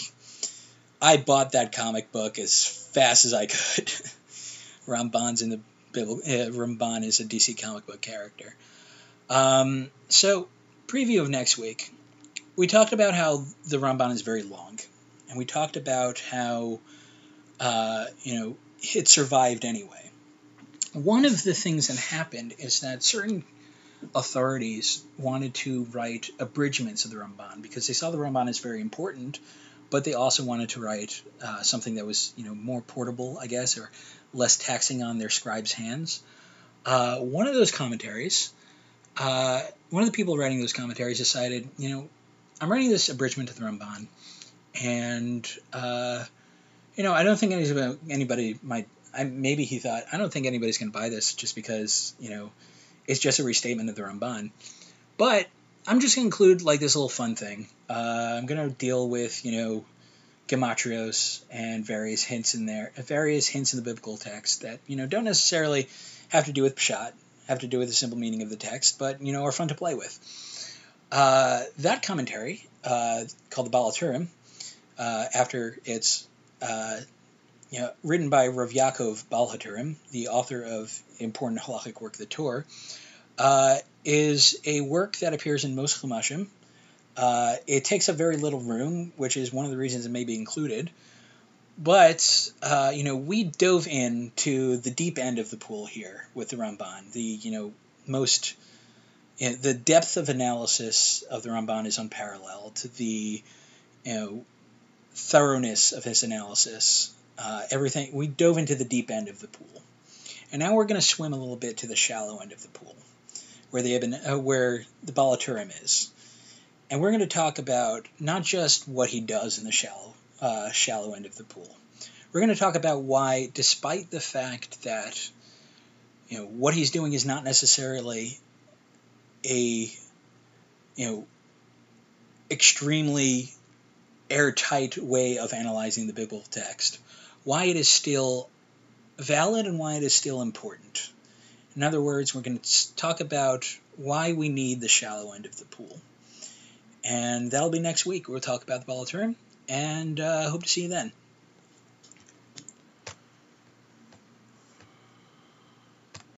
I bought that comic book as fast as I could. Ramban's in the Bible. Ramban is a DC comic book character. Um, so preview of next week we talked about how the Ramban is very long, and we talked about how uh, you know it survived anyway. One of the things that happened is that certain authorities wanted to write abridgments of the Ramban because they saw the Ramban as very important, but they also wanted to write uh, something that was you know more portable, I guess, or less taxing on their scribes' hands. Uh, one of those commentaries, uh, one of the people writing those commentaries decided, you know, I'm writing this abridgment to the Ramban, and uh, you know, I don't think anybody, anybody might. I, maybe he thought I don't think anybody's going to buy this just because you know it's just a restatement of the Ramban. But I'm just going to include like this little fun thing. Uh, I'm going to deal with you know gematrios and various hints in there, various hints in the biblical text that you know don't necessarily have to do with pshat, have to do with the simple meaning of the text, but you know are fun to play with. Uh, that commentary, uh, called the Baal HaTurim, uh, after it's uh, you know, written by Rav Yaakov Baal HaTurim, the author of important halachic work, the Tur, uh, is a work that appears in most chumashim. it takes up very little room, which is one of the reasons it may be included. But you know, we dove into the deep end of the pool here with the Ramban, the you know most the depth of analysis of the Ramban is unparalleled. The you know thoroughness of his analysis, uh, everything. We dove into the deep end of the pool, and now we're going to swim a little bit to the shallow end of the pool, where have been, uh, where the Baal HaTurim is, and we're going to talk about not just what he does in the shallow uh, shallow end of the pool. We're going to talk about why, despite the fact that you know what he's doing is not necessarily a you know extremely airtight way of analyzing the biblical text, why it is still valid and why it is still important. In other words, we're going to talk about why we need the shallow end of the pool. And that'll be next week. We'll talk about the Baal HaTurim, and uh, hope to see you then.